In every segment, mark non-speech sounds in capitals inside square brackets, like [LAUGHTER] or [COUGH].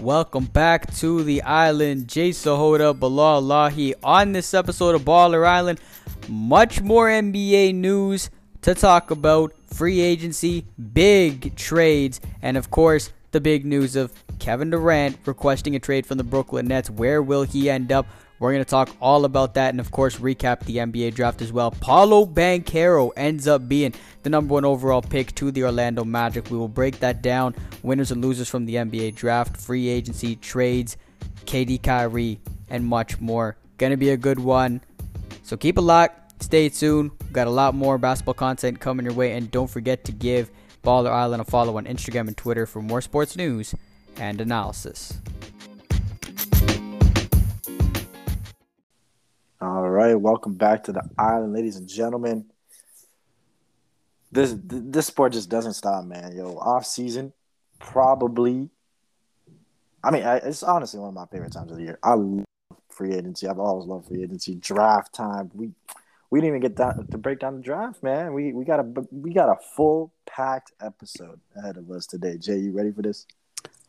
Welcome back to the island. Jay Sahoda, Bilal Lahi. On this episode of Baller Island, much more NBA news to talk about. Free agency, big trades, and of course, the big news of Kevin Durant requesting a trade from the Brooklyn Nets. Where will he end up? We're going to talk all about that and, of course, recap the NBA draft as well. Paolo Banchero ends up being the number one overall pick to the Orlando Magic. We will break that down winners and losers from the NBA draft, free agency, trades, KD Kyrie, and much more. Going to be a good one. So keep a lock. Stay tuned. We've got a lot more basketball content coming your way. And don't forget to give Baller Island a follow on Instagram and Twitter for more sports news and analysis. All right, welcome back to the island, ladies and gentlemen. This this sport just doesn't stop, man. Yo, off season, probably. I mean, it's honestly one of my favorite times of the year. I love free agency. I've always loved free agency. Draft time. We we didn't even get that to break down the draft, man. We we got a we got a full packed episode ahead of us today. Jay, you ready for this?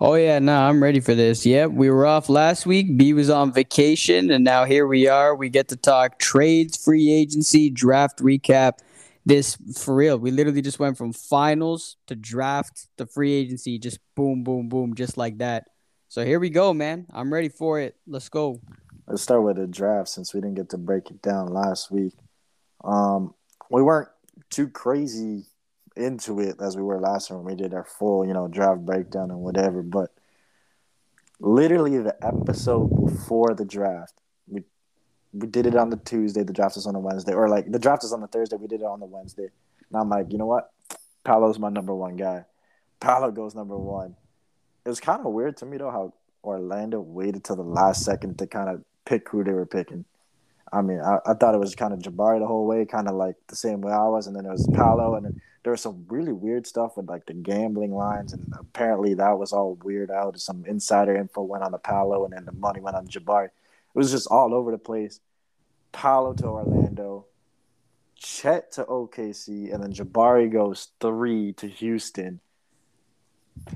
Oh yeah, no, I'm ready for this. Yep, we were off last week. B was on vacation, and now here we are. We get to talk trades, free agency, draft recap. This for real. We literally just went from finals to draft to free agency, just boom, boom, boom, just like that. So here we go, man. I'm ready for it. Let's go. Let's start with the draft since we didn't get to break it down last week. Um, we weren't too crazy into it as we were last time when we did our full, you know, draft breakdown and whatever. But literally the episode before the draft, we we did it on the Tuesday. The draft is on the Wednesday, or like the draft is on the Thursday. We did it on the Wednesday. And I'm like, you know what? Paolo's my number one guy. Paolo goes number one. It was kind of weird to me though how Orlando waited till the last second to kind of pick who they were picking. I mean, I, I thought it was kind of Jabari the whole way, kind of like the same way I was, and then it was Paolo, and then there was some really weird stuff with like the gambling lines, and apparently that was all weird out. Some insider info went on the Paolo, and then the money went on Jabari. It was just all over the place. Paolo to Orlando, Chet to OKC, and then Jabari goes three to Houston.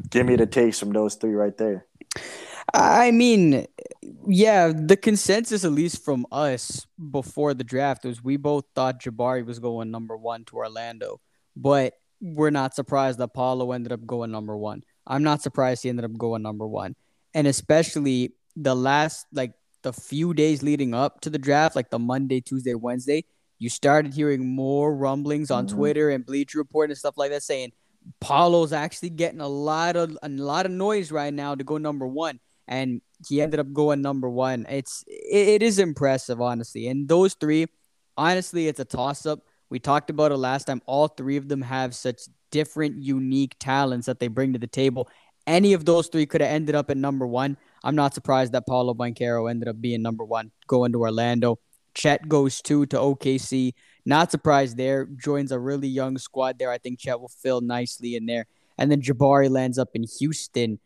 Give me the takes from those three right there. I mean, yeah, the consensus, at least from us before the draft, was we both thought Jabari was going number one to Orlando, but we're not surprised that Paolo ended up going number one. I'm not surprised he ended up going number one. And especially the last, like, the few days leading up to the draft, like the Monday, Tuesday, Wednesday, you started hearing more rumblings on mm-hmm. Twitter and Bleacher Report and stuff like that saying Paolo's actually getting a lot of a lot of noise right now to go number one and he ended up going number one. It's it, it is impressive, honestly. And those three, honestly, it's a toss up. We talked about it last time. All three of them have such different, unique talents that they bring to the table. Any of those three could have ended up at number one. I'm not surprised that Paolo Banchero ended up being number one, going to Orlando. Chet goes two to OKC. Not surprised there. Joins a really young squad there. I think Chet will fill nicely in there. And then Jabari lands up in Houston.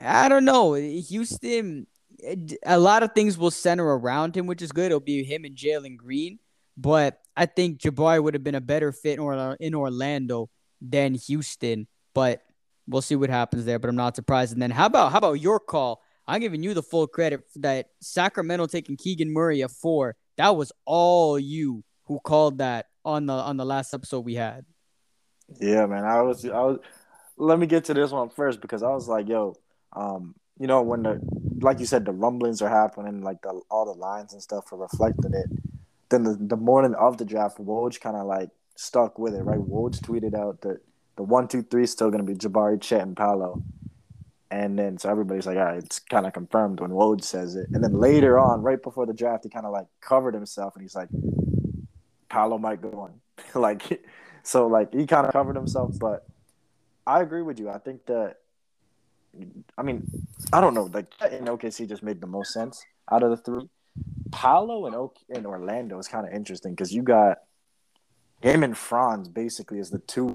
I don't know. Houston, eh, a lot of things will center around him, which is good. It'll be him and Jalen Green. But I think Jabari would have been a better fit in Orlando than Houston. But we'll see what happens there. But I'm not surprised. And then how about how about your call? I'm giving you the full credit for that Sacramento taking Keegan Murray at four. That was all you who called that on the on the last episode we had. Yeah, man. I was I was let me get to this one first because I was like, yo, um, you know, when the like you said, the rumblings are happening, like the all the lines and stuff are reflecting it. Then the, the morning of the draft, Woj kind of like stuck with it, right? Woj tweeted out that the one, two, three is still gonna be Jabari, Chet, and Paolo. And then so everybody's like, all right, it's kind of confirmed when Woj says it. And then later on, right before the draft, he kind of like covered himself and he's like, Paolo might go on. [LAUGHS] like, so like he kind of covered himself, but I agree with you. I think that I mean, I don't know. Like in OKC, just made the most sense out of the three. Paolo and o- in Orlando is kind of interesting because you got him and Franz basically as the two,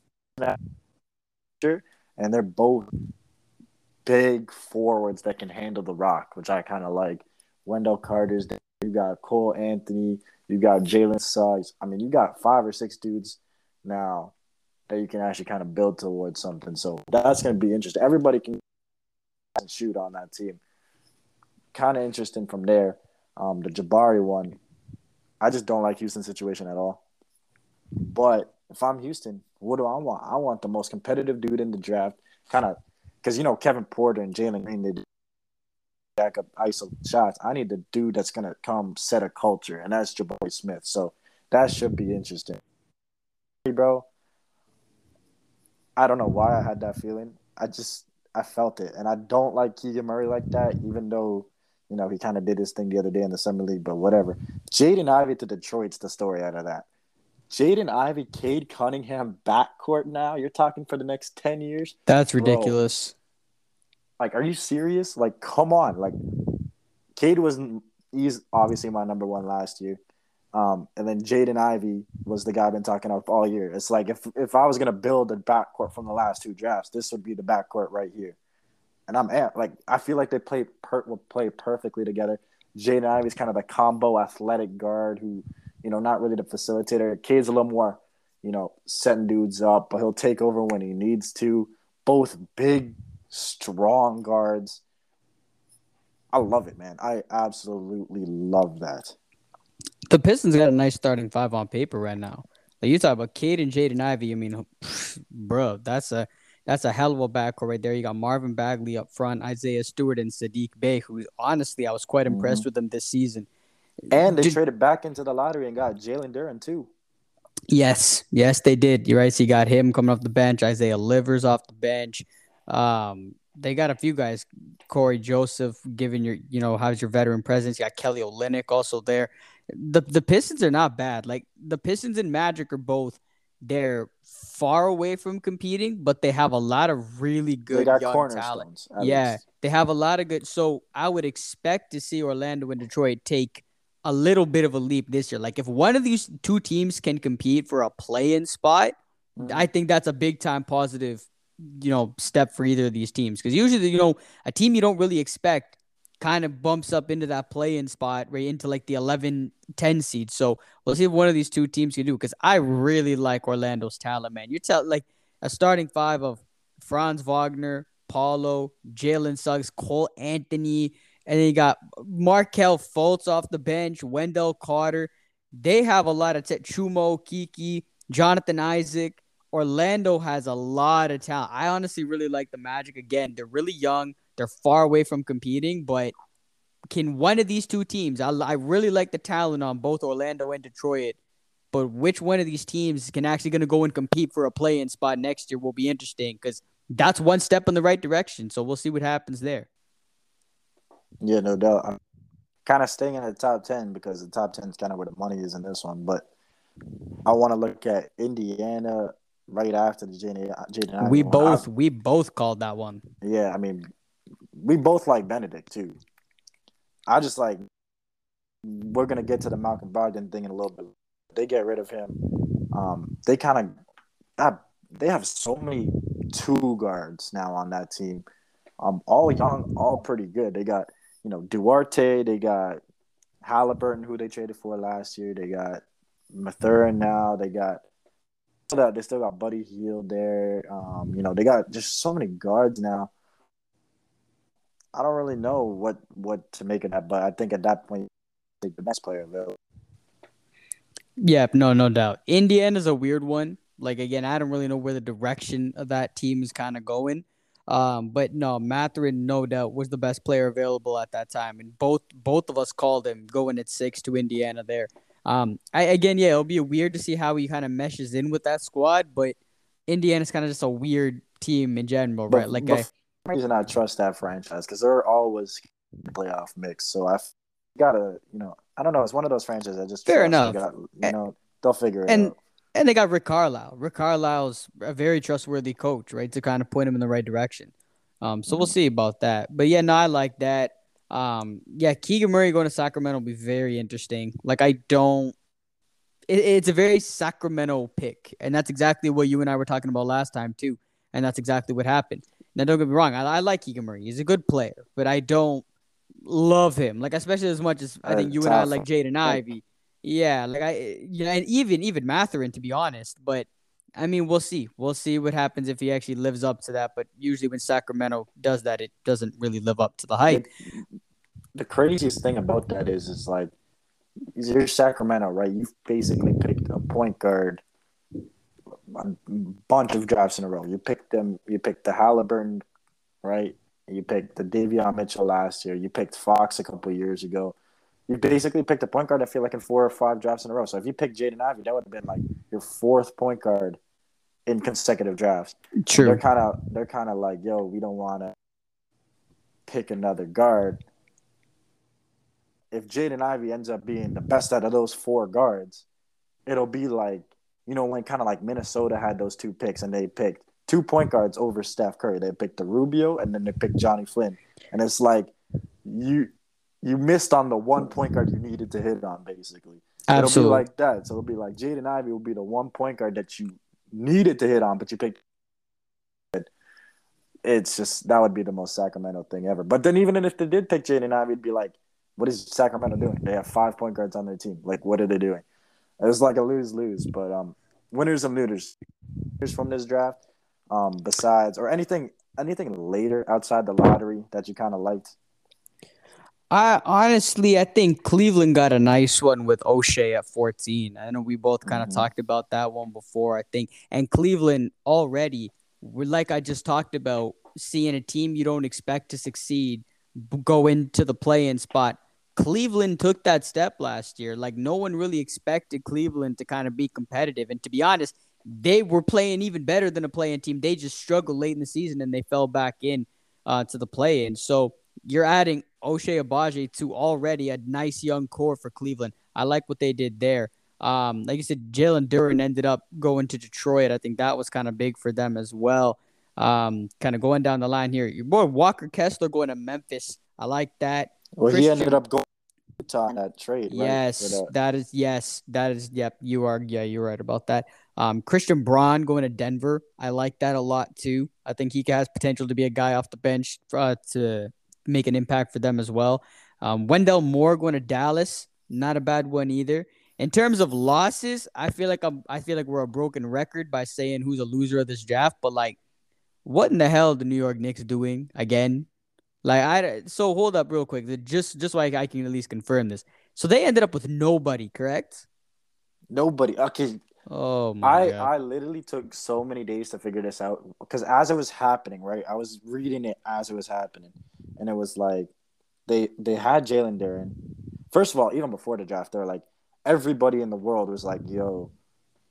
and they're both big forwards that can handle the rock, which I kind of like. Wendell Carter's there. You got Cole Anthony. You got Jalen Suggs. I mean, you got five or six dudes now that you can actually kind of build towards something. So that's going to be interesting. Everybody can shoot on that team. Kind of interesting from there. Um, the Jabari one, I just don't like Houston's situation at all. But if I'm Houston, what do I want? I want the most competitive dude in the draft, kind of, because you know Kevin Porter and Jalen Green they jack up ISO shots. I need the dude that's gonna come set a culture, and that's Jabari Smith. So that should be interesting, bro. I don't know why I had that feeling. I just I felt it, and I don't like Keegan Murray like that, even though you know he kind of did his thing the other day in the summer league. But whatever. Jaden Ivey to Detroit's the story out of that. Jaden Ivey, Cade Cunningham backcourt now. You're talking for the next ten years. That's ridiculous. Bro, like, are you serious? Like, come on. Like, Cade wasn't. he's obviously my number one last year. Um, and then Jaden Ivey was the guy I've been talking about all year. It's like if if I was gonna build a backcourt from the last two drafts, this would be the backcourt right here. And I'm at like I feel like they play per, will play perfectly together. Jaden Ivey's kind of the combo athletic guard who, you know, not really the facilitator. Cade's a little more, you know, setting dudes up, but he'll take over when he needs to. Both big, strong guards. I love it, man. I absolutely love that. The Pistons got a nice starting five on paper right now. Like you talk about Cade and Jaden Ivey. I mean, bro, that's a that's a hell of a backcourt right there. You got Marvin Bagley up front, Isaiah Stewart, and Saddiq Bey, who honestly I was quite impressed mm-hmm. with them this season. And they did, traded back into the lottery and got Jalen Duren too. Yes, yes, they did. You're right. So you got him coming off the bench, Isaiah Livers off the bench. Um, they got a few guys, Cory Joseph, giving your, you know, how's your veteran presence? You got Kelly Olynyk also there the the Pistons are not bad. Like the Pistons and Magic are both they're far away from competing, but they have a lot of really good young talent. Yeah, least. they have a lot of good. So I would expect to see Orlando and Detroit take a little bit of a leap this year. Like if one of these two teams can compete for a play-in spot, mm-hmm. I think that's a big time positive, you know, step for either of these teams. Because usually, you know, a team you don't really expect kind of bumps up into that play-in spot right into like the 11 10 seed. So we'll see if one of these two teams can do because i really like orlando's talent man. You tell like a starting five of franz wagner paolo jalen suggs cole anthony and then you got markelle fultz off the bench wendell carter. They have a lot of t- chuma okeke jonathan isaac. Orlando has a lot of talent. I honestly really like the magic. Again they're really young they're far away from competing, but can one of these two teams? I, I really like the talent on both Orlando and Detroit, but which one of these teams can actually going to go and compete for a play-in spot next year will be interesting because that's one step in the right direction. So we'll see what happens there. Yeah, no doubt. I'm kind of staying in the top ten because the top ten is kind of where the money is in this one, but I want to look at Indiana right after the Jaden. We both I, we both called that one. Yeah, I mean we both like Benedict too. I just like we're gonna get to the Malcolm Brogdon thing in a little bit. They get rid of him. Um, they kind of they have so many two guards now on that team. Um, all young, all pretty good. They got you know Duarte. They got Halliburton, who they traded for last year. They got Mathurin now. They got. They still got Buddy Hield there. Um, you know, they got just so many guards now. I don't really know what what to make of that, but I think at that point, the best player available. Yeah, no, no doubt. Indiana's a weird one. Like again, I don't really know where the direction of that team is kind of going. Um, but no, Mathurin, no doubt, was the best player available at that time, and both both of us called him going at six to Indiana there. Um, I again, yeah, it'll be weird to see how he kind of meshes in with that squad, but Indiana's kind of just a weird team in general, right? Like reason I trust that franchise because they're always playoff mix. So I gotta, you know, I don't know. It's one of those franchises I just fair enough. Gotta, you know, they'll figure it and, out. And they got Rick Carlisle. Rick Carlisle's a very trustworthy coach, right? To kind of point him in the right direction. Um, so mm-hmm. we'll see about that. But yeah, no, I like that. Um, yeah, Keegan Murray going to Sacramento will be very interesting. Like I don't. It, it's a very Sacramento pick, and that's exactly what you and I were talking about last time too. And that's exactly what happened. Now, don't get me wrong. I, I like Keegan Murray. He's a good player, but I don't love him. Like especially as much as I think you and I like Jaden Ivey. Yeah, like I, you know, and even even Mathurin to be honest. But I mean, we'll see. We'll see what happens if he actually lives up to that. But usually, when Sacramento does that, it doesn't really live up to the hype. The, the craziest thing about that is, is like, you're Sacramento, right? You've basically picked a point guard a bunch of drafts in a row. You picked them. You picked the Halliburton, right? You picked the Davion Mitchell last year. You picked Fox a couple years ago. You basically picked a point guard. I feel like in four or five drafts in a row. So if you picked Jaden Ivey, that would have been like your fourth point guard in consecutive drafts. True. They're kind of they're kind of like, yo, we don't want to pick another guard. If Jaden Ivey ends up being the best out of those four guards, it'll be like you know when kind of like Minnesota had those two picks and they picked two point guards over Steph Curry. They picked the Rubio and then they picked Johnny Flynn, and it's like you you missed on the one point guard you needed to hit on, basically. Absolutely. It'll be like that. So it'll be like Jaden Ivey will be the one point guard that you needed to hit on, but you picked. It's just that would be the most Sacramento thing ever. But then even if they did pick Jaden Ivey, it'd be like, what is Sacramento doing? They have five point guards on their team. Like, what are they doing? It's like a lose lose. But um, winners and losers from this draft, um, besides or anything anything later outside the lottery that you kind of liked. I honestly, I think Cleveland got a nice one with Ochai at 14. I know we both kind of mm-hmm. talked about that one before, I think. And Cleveland already, like I just talked about, seeing a team you don't expect to succeed go into the play in spot. Cleveland took that step last year. Like no one really expected Cleveland to kind of be competitive. And to be honest, they were playing even better than a play in team. They just struggled late in the season and they fell back in uh, to the play in. So you're adding Ochai Agbaji to already a nice young core for Cleveland. I like what they did there. Um, like you said, Jalen Duren ended up going to Detroit. I think that was kind of big for them as well. Um, kind of going down the line here. Your boy Walker Kessler going to Memphis. I like that. Well, Christian, he ended up going on that trade. Right? Yes, that is yes, that is yep. You are yeah, you're right about that. Um, Christian Braun going to Denver. I like that a lot too. I think he has potential to be a guy off the bench uh, to make an impact for them as well. Um, Wendell Moore going to Dallas, not a bad one either. In terms of losses, I feel like I'm, I feel like we're a broken record by saying who's a loser of this draft. But like, what in the hell the New York Knicks doing again? Like I so hold up real quick, just just so I, I can at least confirm this. So they ended up with nobody, correct? Nobody. Uh, okay. Oh my I God. I literally took so many days to figure this out because as it was happening, right? I was reading it as it was happening and it was like they they had Jalen Duren. First of all, even before the draft, they're like everybody in the world was like, "Yo,"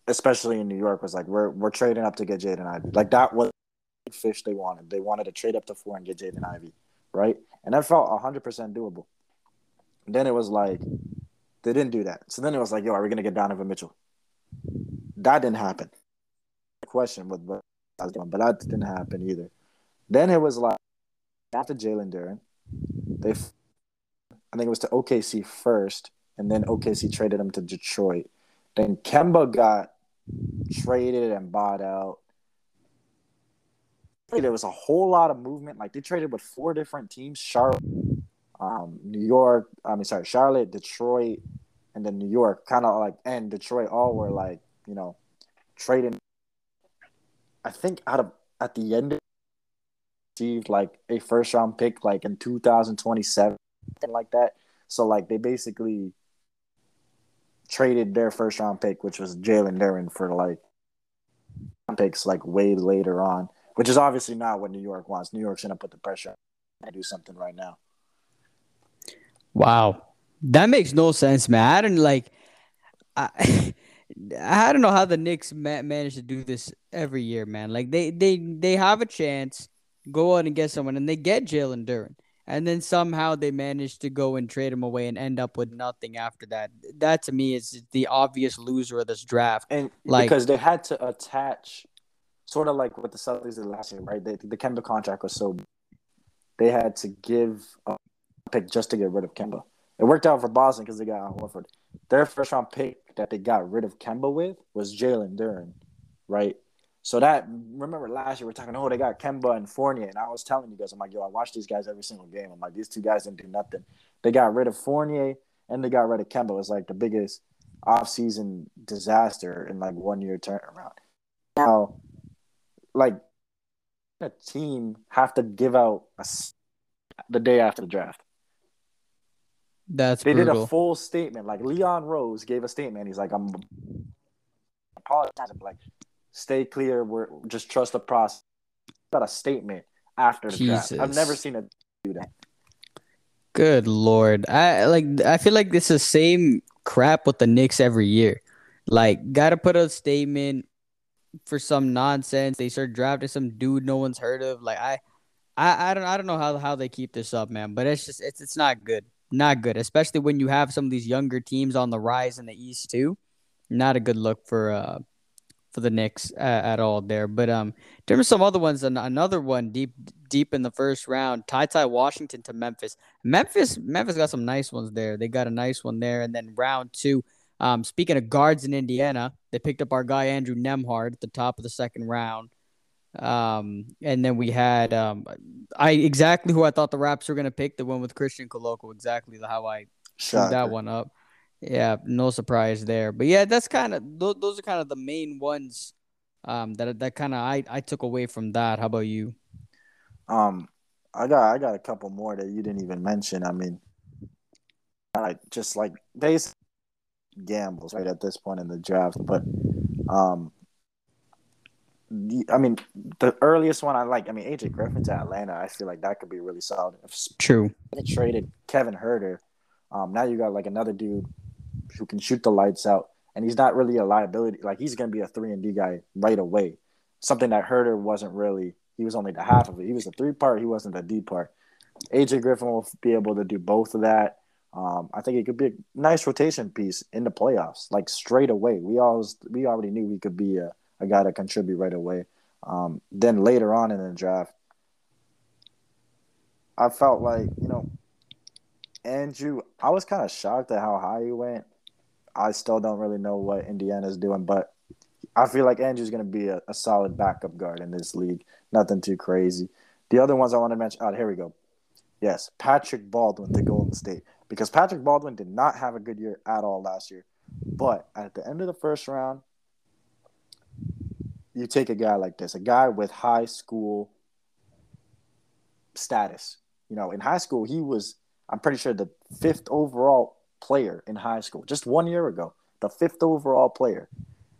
especially in New York, was like, "We're we're trading up to get Jaden Ivey." Like that was the fish they wanted. They wanted to trade up to four and get Jaden Ivey, right? And that felt hundred percent doable. And then it was like they didn't do that. So then it was like, "Yo, are we gonna get Donovan Mitchell?" That didn't happen. Question with what I was doing, but that didn't happen either. Then it was like after Jalen Duren. They, I think it was to OKC first, and then OKC traded him to Detroit. Then Kemba got traded and bought out. There was a whole lot of movement. Like they traded with four different teams: Charlotte, um, New York. I mean, sorry, Charlotte, Detroit, and then New York. Kind of like and Detroit. All were like you know trading. I think out of at the end received like a first round pick like in 2027, something like that. So like they basically traded their first round pick, which was Jalen Duren, for like picks like way later on, which is obviously not what New York wants. New York's gonna put the pressure and do something right now. Wow, that makes no sense, man. I don't like. I, [LAUGHS] I don't know how the Knicks ma- manage to do this every year, man. Like they they they have a chance go out and get someone, and they get Jalen Duren, and then somehow they manage to go and trade him away and end up with nothing after that. That to me is the obvious loser of this draft, and like because they had to attach, sort of like what the Celtics did last year, right? They, the Kemba contract was so they had to give a pick just to get rid of Kemba. It worked out for Boston because they got Horford. Their first round pick that they got rid of Kemba with was Jalen Duren, right? So that remember last year we are talking, oh, they got Kemba and Fournier, and I was telling you guys, I'm like, yo, I watch these guys every single game. I'm like, these two guys didn't do nothing. They got rid of Fournier and they got rid of Kemba. It was like the biggest offseason disaster in like one year turnaround. now, like a team have to give out a, the day after the draft. That's they brutal. did a full statement. Like Leon Rose gave a statement. He's like, "I'm apologizing. Like, stay clear. We're just trust the process." Got a statement after the Jesus. draft. I've never seen it do that. Good lord. I like I feel like it's the same crap with the Knicks every year. Like gotta put a statement for some nonsense. They start drafting some dude no one's heard of. Like I I, I don't I don't know how how they keep this up, man. But it's just it's it's not good. Not good. Especially when you have some of these younger teams on the rise in the East too. Not a good look for uh for the Knicks at, at all there. But um, in terms of some other ones, an, another one deep deep in the first round, TyTy Washington to Memphis. Memphis Memphis got some nice ones there. They got a nice one there, and then round two. Um, speaking of guards in Indiana, they picked up our guy Andrew Nembhard at the top of the second round. Um, and then we had um, I exactly who I thought the Raps were gonna pick, the one with Christian Koloko, exactly how I screwed that one up. Yeah, no surprise there. But yeah, that's kind of th- those are kind of the main ones um, that that kind of I, I took away from that. How about you? Um, I got I got a couple more that you didn't even mention. I mean, I just like base gambles right at this point in the draft, but um, I mean, the earliest one I like. I mean, AJ Griffin to Atlanta. I feel like that could be really solid. If True. They traded Kevin Huerter. Um, now you got like another dude who can shoot the lights out, and he's not really a liability. Like he's going to be a three and D guy right away. Something that Huerter wasn't really. He was only the half of it. He was the three part. He wasn't the D part. AJ Griffin will be able to do both of that. Um, I think it could be a nice rotation piece in the playoffs, like straight away. We always we already knew he could be a, a guy to contribute right away. Um, then later on in the draft, I felt like you know Andrew. I was kind of shocked at how high he went. I still don't really know what Indiana's doing, but I feel like Andrew's going to be a, a, solid backup guard in this league. Nothing too crazy. The other ones I want to mention. Oh, here we go. Yes, Patrick Baldwin to Golden State because Patrick Baldwin did not have a good year at all last year. But at the end of the first round, you take a guy like this, a guy with high school status. You know, in high school, he was, I'm pretty sure, the fifth overall player in high school just one year ago, the fifth overall player.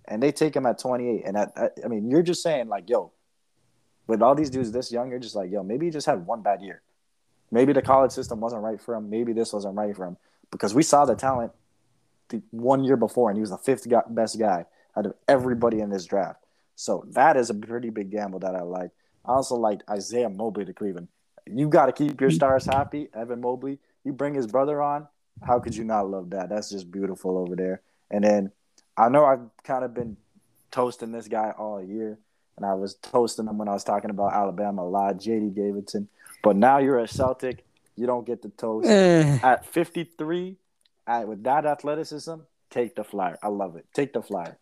And they take him at 28. And at, I mean, you're just saying, like, yo, with all these dudes this young, you're just like, yo, maybe he just had one bad year. Maybe the college system wasn't right for him. Maybe this wasn't right for him because we saw the talent the one year before, and he was the fifth guy, best guy out of everybody in this draft. So that is a pretty big gamble that I like. I also like Isaiah Mobley to Cleveland. You got to keep your stars happy. Evan Mobley, you bring his brother on. How could you not love that? That's just beautiful over there. And then I know I've kind of been toasting this guy all year, and I was toasting him when I was talking about Alabama a lot, JD Davison. But now you're a Celtic, you don't get the toast. Eh. At 53, at, with that athleticism, take the flyer. I love it. Take the flyer.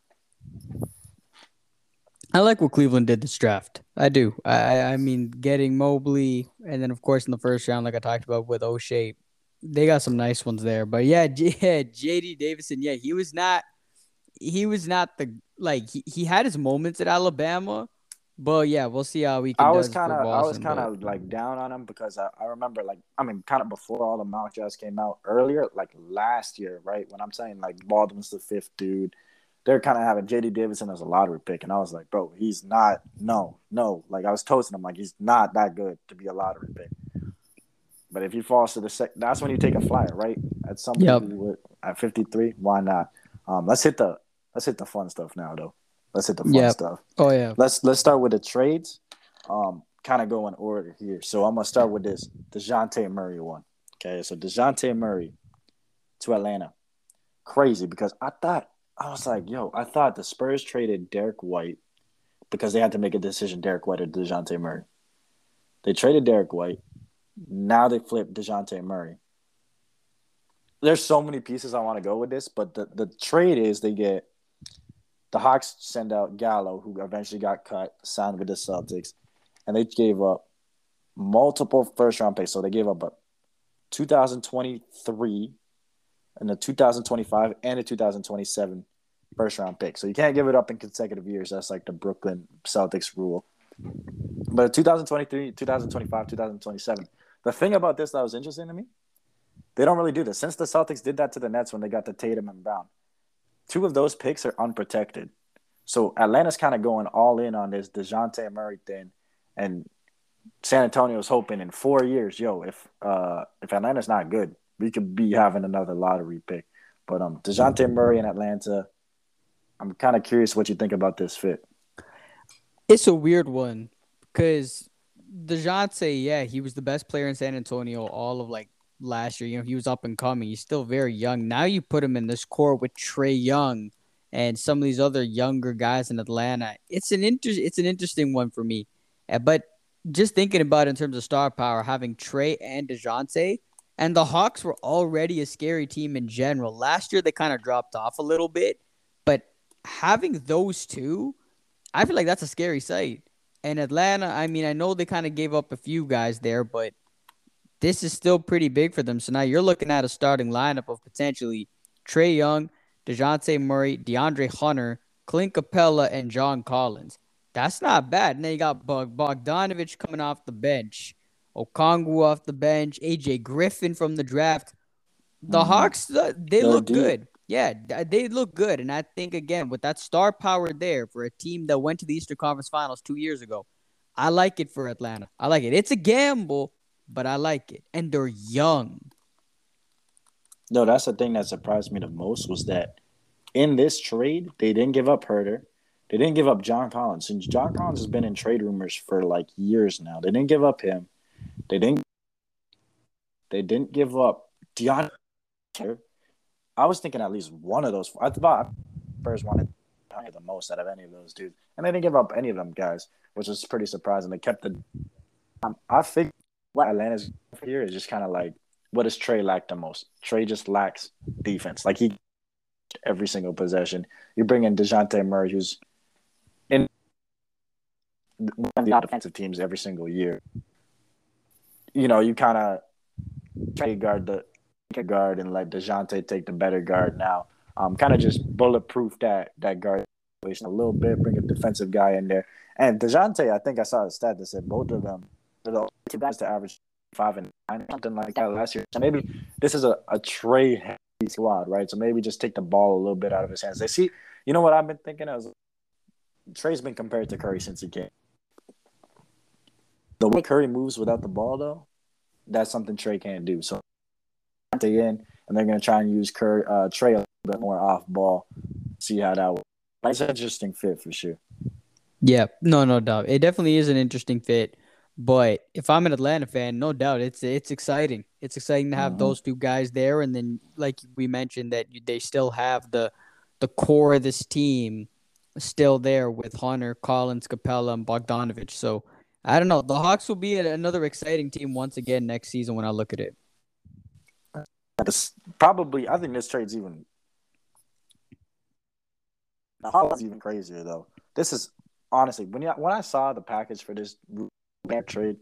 I like what Cleveland did this draft. I do. I I mean, getting Mobley, and then of course in the first round, like I talked about with Ochai, they got some nice ones there. But yeah, J- [LAUGHS] yeah, JD Davison, yeah, he was not, he was not the like he, he had his moments at Alabama, but yeah, we'll see how we. Can I was kind of I was kind of like down on him because I, I remember like I mean kind of before all the mock drafts came out earlier, like last year, right? When I'm saying like Baldwin's the fifth dude they're kind of having JD Davison as a lottery pick, and I was like, bro, he's not. No, no. Like I was toasting him, like he's not that good to be a lottery pick. But if he falls to the second, that's when you take a flyer, right? At some yep. at fifty three, why not? Um, let's hit the let's hit the fun stuff now, though. Let's hit the fun yep. stuff. Oh yeah. Let's let's start with the trades. Um, kind of go in order here. So I'm gonna start with this Dejounte Murray one. Okay, so Dejounte Murray to Atlanta, crazy because I thought I was like, yo, I thought the Spurs traded Derrick White because they had to make a decision Derrick White or DeJounte Murray. They traded Derrick White. Now they flip DeJounte Murray. There's so many pieces I want to go with this, but the, the trade is they get the Hawks send out Gallo, who eventually got cut, signed with the Celtics, and they gave up multiple first round picks. So they gave up a 2023 and a 2025 and a 2027 first round pick. So you can't give it up in consecutive years. That's like the Brooklyn Celtics rule. But 2023, 2025, 2027. The thing about this that was interesting to me, they don't really do this. Since the Celtics did that to the Nets when they got the Tatum and Brown, two of those picks are unprotected. So Atlanta's kind of going all in on this DeJounte Murray thing. And San Antonio's hoping in four years, yo, if uh if Atlanta's not good, we could be having another lottery pick. But um DeJounte Murray in Atlanta, I'm kind of curious what you think about this fit. It's a weird one because DeJounte, yeah, he was the best player in San Antonio all of like last year. You know, he was up and coming. He's still very young. Now you put him in this core with Trae Young and some of these other younger guys in Atlanta. It's an inter- it's an interesting one for me. Uh, but just thinking about it in terms of star power, having Trae and DeJounte, and the Hawks were already a scary team in general. Last year they kind of dropped off a little bit, but having those two, I feel like that's a scary sight. And Atlanta, I mean, I know they kind of gave up a few guys there, but this is still pretty big for them. So now you're looking at a starting lineup of potentially Trae Young, DeJounte Murray, DeAndre Hunter, Clint Capela, and John Collins. That's not bad. And then you got Bogdanovich coming off the bench, Okongwu off the bench, AJ Griffin from the draft. The mm-hmm. Hawks, uh, they look good. Yeah, they look good. And I think, again, with that star power there for a team that went to the Eastern Conference Finals two years ago, I like it for Atlanta. I like it. It's a gamble, but I like it. And they're young. No, that's the thing that surprised me the most was that in this trade, they didn't give up Huerter. They didn't give up John Collins. Since John Collins has been in trade rumors for like years now. They didn't give up him. They didn't they didn't give up DeAndre. I was thinking at least one of those. I thought Spurs wanted the most out of any of those dudes, and they didn't give up any of them guys, which was pretty surprising. They kept the. Um, I think what Atlanta's here is just kind of like what does Trae lack the most? Trae just lacks defense. Like he every single possession. You bring in Dejounte Murray, who's in one of the offensive teams every single year. You know, you kind of to guard the guard and let Dejounte take the better guard now. Um, kind of just bulletproof that that guard a little bit, bring a defensive guy in there. And Dejounte, I think I saw a stat that said both of them the two guys to average five and nine, something like that last year. So maybe this is a, a Trae heavy squad, right? So maybe just take the ball a little bit out of his hands. They see, you know what I've been thinking of? Trae's been compared to Curry since he came. The way Curry moves without the ball, though, that's something Trae can't do. So they in, and they're gonna try and use Curry, uh, Trae a little bit more off ball. See how that works. It's an interesting fit for sure. Yeah, no, no doubt. It definitely is an interesting fit. But if I'm an Atlanta fan, no doubt it's it's exciting. It's exciting to have mm-hmm. those two guys there, and then like we mentioned that they still have the the core of this team still there with Hunter, Collins, Capela, and Bogdanovich. So I don't know. The Hawks will be another exciting team once again next season when I look at it. It's probably, I think this trade's even. The Hawks even crazier though. This is honestly when you, when I saw the package for this trade,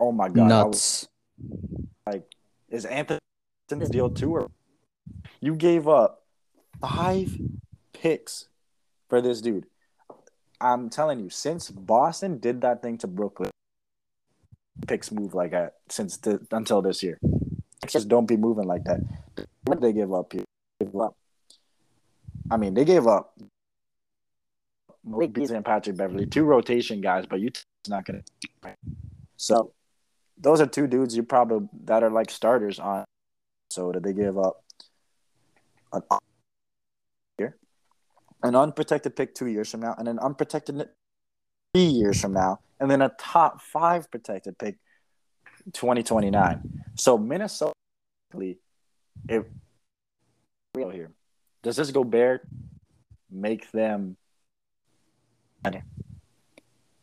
oh my god, nuts! Was, like, is Anthony's deal too, or you gave up five picks for this dude? I'm telling you, since Boston did that thing to Brooklyn, picks move like that since the, until this year. Just don't be moving like that. What did they give up here? Give up. I mean, they gave up Malik Beasley and Patrick Beverley, two rotation guys, but Utah's not going to. So those are two dudes you probably that are like starters on. So did they give up an year, an unprotected pick two years from now, and an unprotected three years from now, and then a top five protected pick 2029. So Minnesota, if real here, does this go Gobert make them?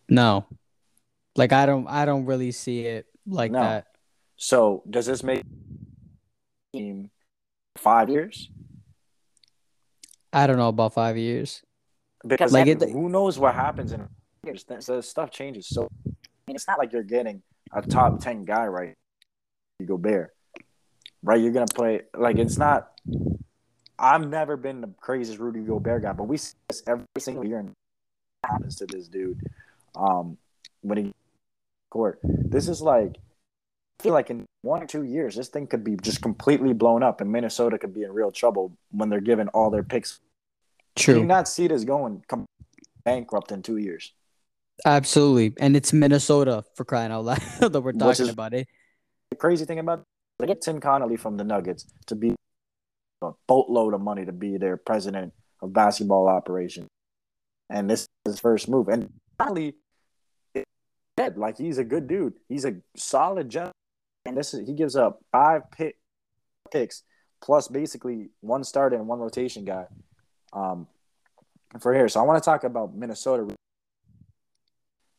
No, like I don't, I don't really see it like no. that. So does this make team five years? I don't know about five years. Because like it, who knows what happens in years? So stuff changes. So I mean, it's not like you're getting a top ten guy right. You go bear, right? You're gonna play like it's not. I've never been the craziest Rudy Gobert guy, but we see this every single year and happens to this dude. Um, when he court, this is like I feel like in one or two years, this thing could be just completely blown up, and Minnesota could be in real trouble when they're given all their picks. True. Do not see this going bankrupt in two years? Absolutely, and it's Minnesota for crying out loud [LAUGHS] that we're talking about it. The crazy thing about they get Tim Connolly from the Nuggets to be a boatload of money to be their president of basketball operations, and this is his first move. And finally, dead. like he's a good dude. He's a solid gentleman. And this is he gives up five pick, picks plus basically one starter and one rotation guy um, for here. So I want to talk about Minnesota.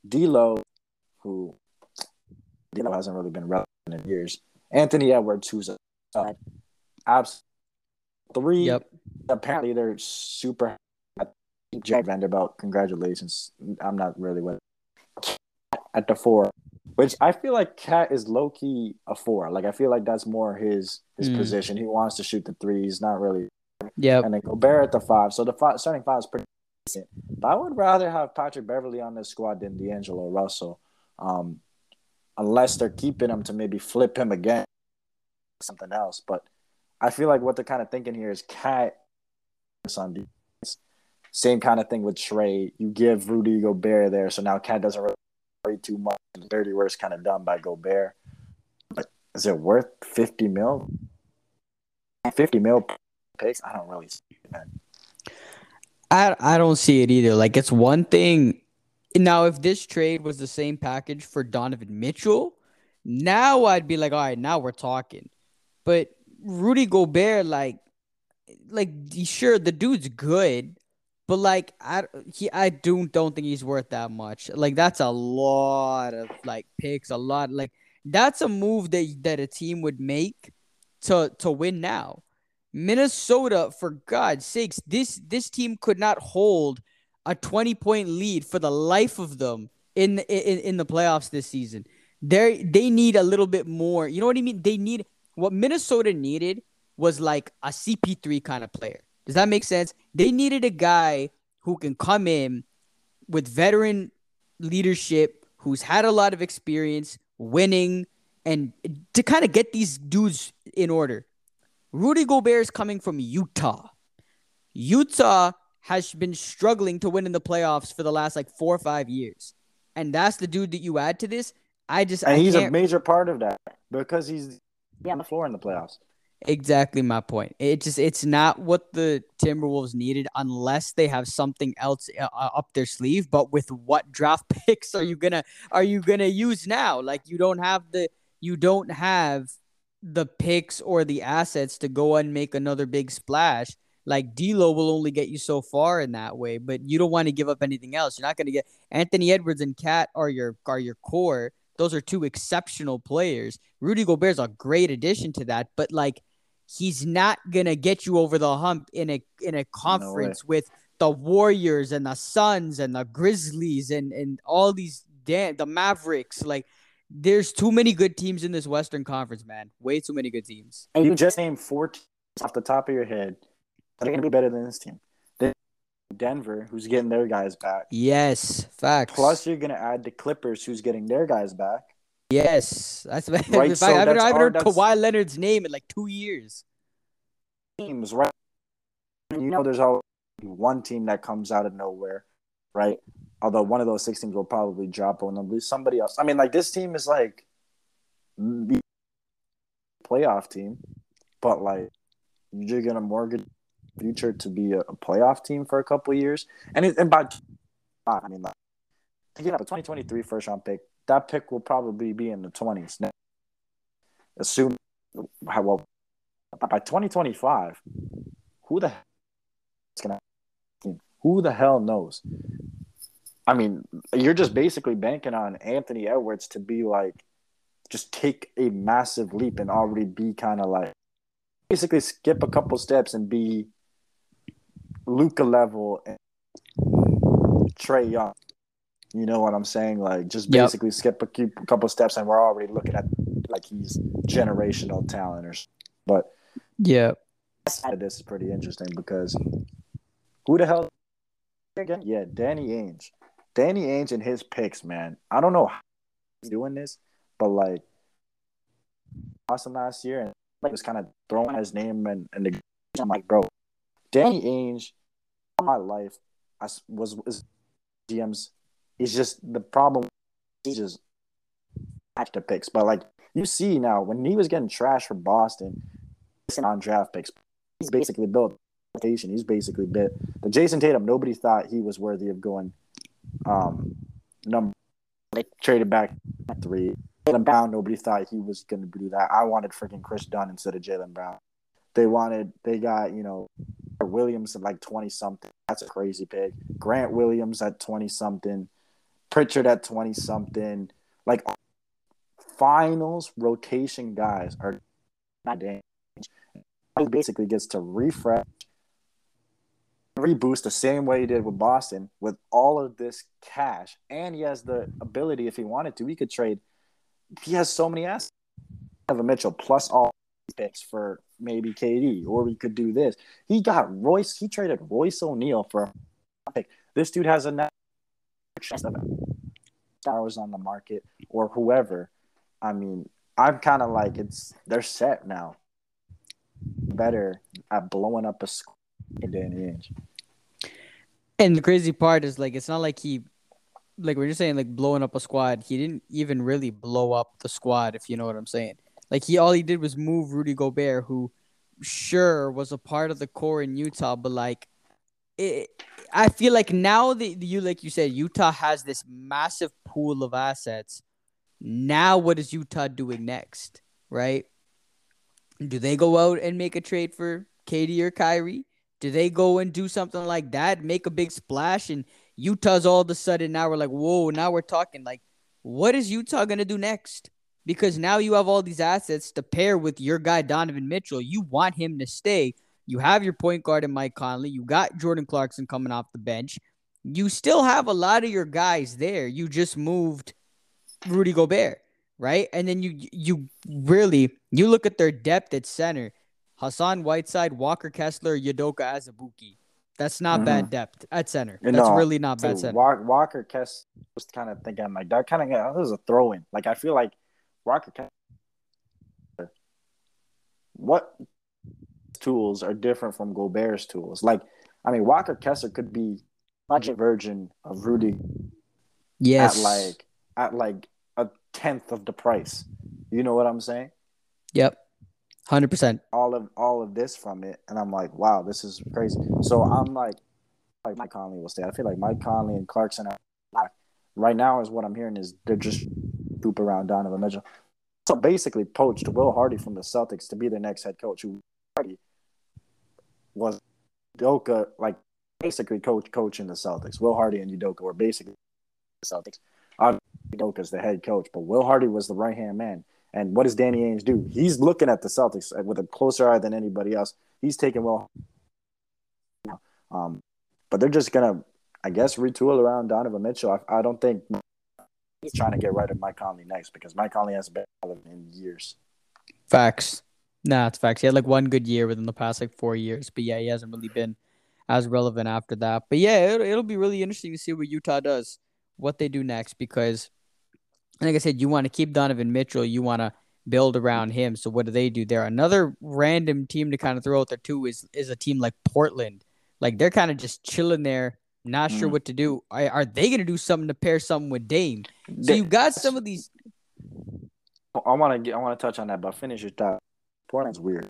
D'Lo, who D'Lo hasn't really been relevant in years. Anthony Edwards, who's a uh, abs three. Yep. Apparently, they're super. Jack Vanderbilt, congratulations. I'm not really with at the four, which I feel like KAT is low key a four. Like I feel like that's more his his Mm. position. He wants to shoot the three. He's not really Yeah. and then Gobert at the five. So the five, starting five is pretty decent. But I would rather have Patrick Beverley on this squad than D'Angelo Russell, um, unless they're keeping him to maybe flip him again, something else. But I feel like what they're kind of thinking here is KAT on defense. Same kind of thing with Trae. You give Rudy Gobert there, so now KAT doesn't worry too much. The dirty work's kind of done by Gobert. But is it worth fifty mil? Fifty mil picks? I don't really see. I I don't see it either. Like it's one thing. Now, if this trade was the same package for Donovan Mitchell, now I'd be like, all right, now we're talking. But Rudy Gobert, like, like sure the dude's good, but like I he I do don't think he's worth that much. Like that's a lot of like picks, a lot like that's a move that that a team would make to to win now. Minnesota, for God's sakes, this this team could not hold a 20 point lead for the life of them in the, in, in the playoffs this season. They they need a little bit more. You know what I mean? They need what Minnesota needed was like a CP3 kind of player. Does that make sense? They needed a guy who can come in with veteran leadership, who's had a lot of experience winning, and to kind of get these dudes in order. Rudy Gobert is coming from Utah. Utah has been struggling to win in the playoffs for the last like four or five years, and that's the dude that you add to this. I just And I he's a can't- major part of that because he's yeah. on the floor in the playoffs. Exactly my point. It just it's not what the Timberwolves needed unless they have something else uh, uh, up their sleeve. But with what draft [LAUGHS] picks are you gonna are you gonna use now? Like you don't have the you don't have the picks or the assets to go and make another big splash. Like D'Lo will only get you so far in that way, but you don't want to give up anything else. You're not to get Anthony Edwards and KAT are your are your core. Those are two exceptional players. Rudy Gobert's a great addition to that, but like he's not gonna get you over the hump in a in a conference with the Warriors and the Suns and the Grizzlies and and all these damn the Mavericks. Like there's too many good teams in this Western Conference, man. Way too many good teams. And you just named four teams off the top of your head that are going to be better than this team. Then Denver, who's getting their guys back. Yes, facts. Plus, you're going to add the Clippers, who's getting their guys back. Yes, that's [LAUGHS] Right, right. so I haven't, that's I haven't heard that's- Kawhi Leonard's name in like two years. Teams, right? You know, there's always one team that comes out of nowhere, right? Although one of those six teams will probably drop on them, lose somebody else. I mean, like this team is like the playoff team, but like you're gonna mortgage future to be a, a playoff team for a couple of years, and it, and by I mean, like, get up a 2023 first round pick, that pick will probably be in the 20s. Now, assume how well by 2025, who the gonna who the hell knows? I mean, you're just basically banking on Anthony Edwards to be like, just take a massive leap and already be kind of like, basically skip a couple steps and be Luka level and Trae Young. You know what I'm saying? Like, just Yep. basically skip a few- couple steps and we're already looking at like he's generational talent or. But Yeah. this is pretty interesting because who the hell again? Yeah, Danny Ainge. Danny Ainge and his picks, man. I don't know how he's doing this, but like Boston last year and like was kind of throwing his name and, and the I'm like, bro, Danny Ainge, my life, I was was GMs. He's just the problem. He just the picks, but like you see now when he was getting trash for Boston on draft picks, he's basically built. He's basically bit the Jayson Tatum. Nobody thought he was worthy of going um number. They traded back three. Jaylen Brown. Nobody thought he was going to do that. I wanted freaking Kris Dunn instead of Jaylen Brown. They wanted. They got you know Williams at like twenty something. That's a crazy pick. Grant Williams at twenty something. Pritchard at twenty something. Like finals rotation guys are not damage. He basically gets to refresh, reboost the same way he did with Boston with all of this cash, and he has the ability, if he wanted to, he could trade. He has so many assets. A Mitchell plus all picks for maybe KD, or we could do this. He got Royce. He traded Royce O'Neale for a pick. This dude has a stars on the market or whoever I mean, I'm kind of like it's they're set now. Better at blowing up a squad in Danny Ainge. And the crazy part is like it's not like he like we're just saying like blowing up a squad. He didn't even really blow up the squad, if you know what I'm saying. Like he all he did was move Rudy Gobert, who sure was a part of the core in Utah, but like it, I feel like now that you like you said, Utah has this massive pool of assets now, what is Utah doing next? Right? Do they go out and make a trade for KD or Kyrie? Do they go and do something like that, make a big splash, and Utah's all of a sudden now we're like, whoa, now we're talking like, what is Utah gonna do next? Because now you have all these assets to pair with your guy Donovan Mitchell. You want him to stay. You have your point guard in Mike Conley. You got Jordan Clarkson coming off the bench. You still have a lot of your guys there. You just moved Rudy Gobert, right? And then you you really you look at their depth at center. Hassan Whiteside, Walker Kessler, Udoka Azubuike. That's not mm-hmm. bad depth at center. That's no, really not bad center. Walker Kessler was kind of thinking like that kind of that was a throw in. Like I feel like Walker Kessler, what tools are different from Gobert's tools? Like I mean Walker Kessler could be budget version of Rudy. Yes. At like at like a tenth of the price. You know what I'm saying? Yep. Hundred percent. All of all of this from it, and I'm like, wow, this is crazy. So I'm like, like Mike Conley will stay. I feel like Mike Conley and Clarkson are right now is what I'm hearing is they're just poop around Donovan Mitchell. So basically, poached Will Hardy from the Celtics to be their next head coach. Who Hardy was Udoka like basically coach coaching the Celtics. Will Hardy and Udoka were basically the Celtics. Udoka's the head coach, but Will Hardy was the right hand man. And what does Danny Ainge do? He's looking at the Celtics with a closer eye than anybody else. He's taking Will. Um, but they're just gonna, I guess, retool around Donovan Mitchell. I, I don't think he's trying to get rid of Mike Conley next because Mike Conley hasn't been in years. Facts. Nah, it's facts. He had like one good year within the past like four years, but yeah, he hasn't really been as relevant after that. But yeah, it'll, it'll be really interesting to see what Utah does what they do next because, like I said, you want to keep Donovan Mitchell. You want to build around him. So what do they do there? Another random team to kind of throw out there too is is a team like Portland. Like they're kind of just chilling there, not mm. sure what to do. Are, are they going to do something to pair something with Dame? So you got some of these. I want to I want to touch on that, but finish your thought. Portland's weird.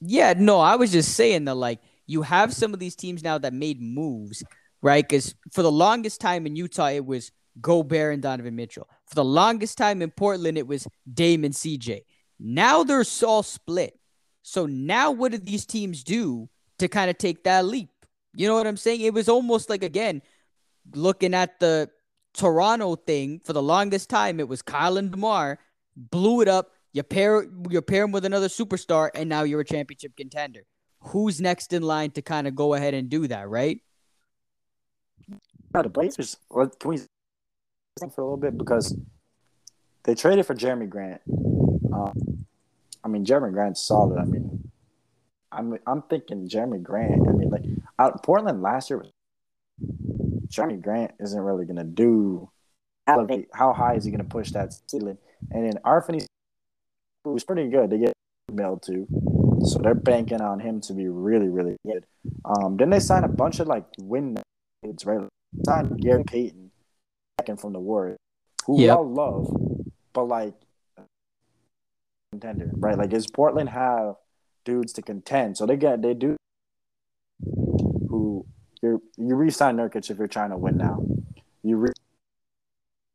Yeah, no, I was just saying that like you have some of these teams now that made moves right? Because for the longest time in Utah, it was Gobert and Donovan Mitchell. For the longest time in Portland, it was Dame and CJ. Now they're all split. So now what do these teams do to kind of take that leap? You know what I'm saying? It was almost like again, looking at the Toronto thing for the longest time, it was Kyle and DeMar, blew it up. You pair you pair him with another superstar, and now you're a championship contender. Who's next in line to kind of go ahead and do that, right? No, the Blazers. Can we for a little bit because they traded for Jerami Grant. Um, I mean, Jerami Grant's solid. I mean, I'm I'm thinking Jerami Grant. I mean, like out Portland last year, was. Jerami Grant isn't really gonna do elevate. How high is he gonna push that ceiling? And then Anthony, who's pretty good, they get mailed too, so they're banking on him to be really really good. Um, then they sign a bunch of like win dudes, right? Signed Gary Payton, second from the Warriors, who yep. we all love, but like contender, right? Like, does Portland have dudes to contend? So they get they do who you you re-sign Nurkic if you're trying to win now. You re-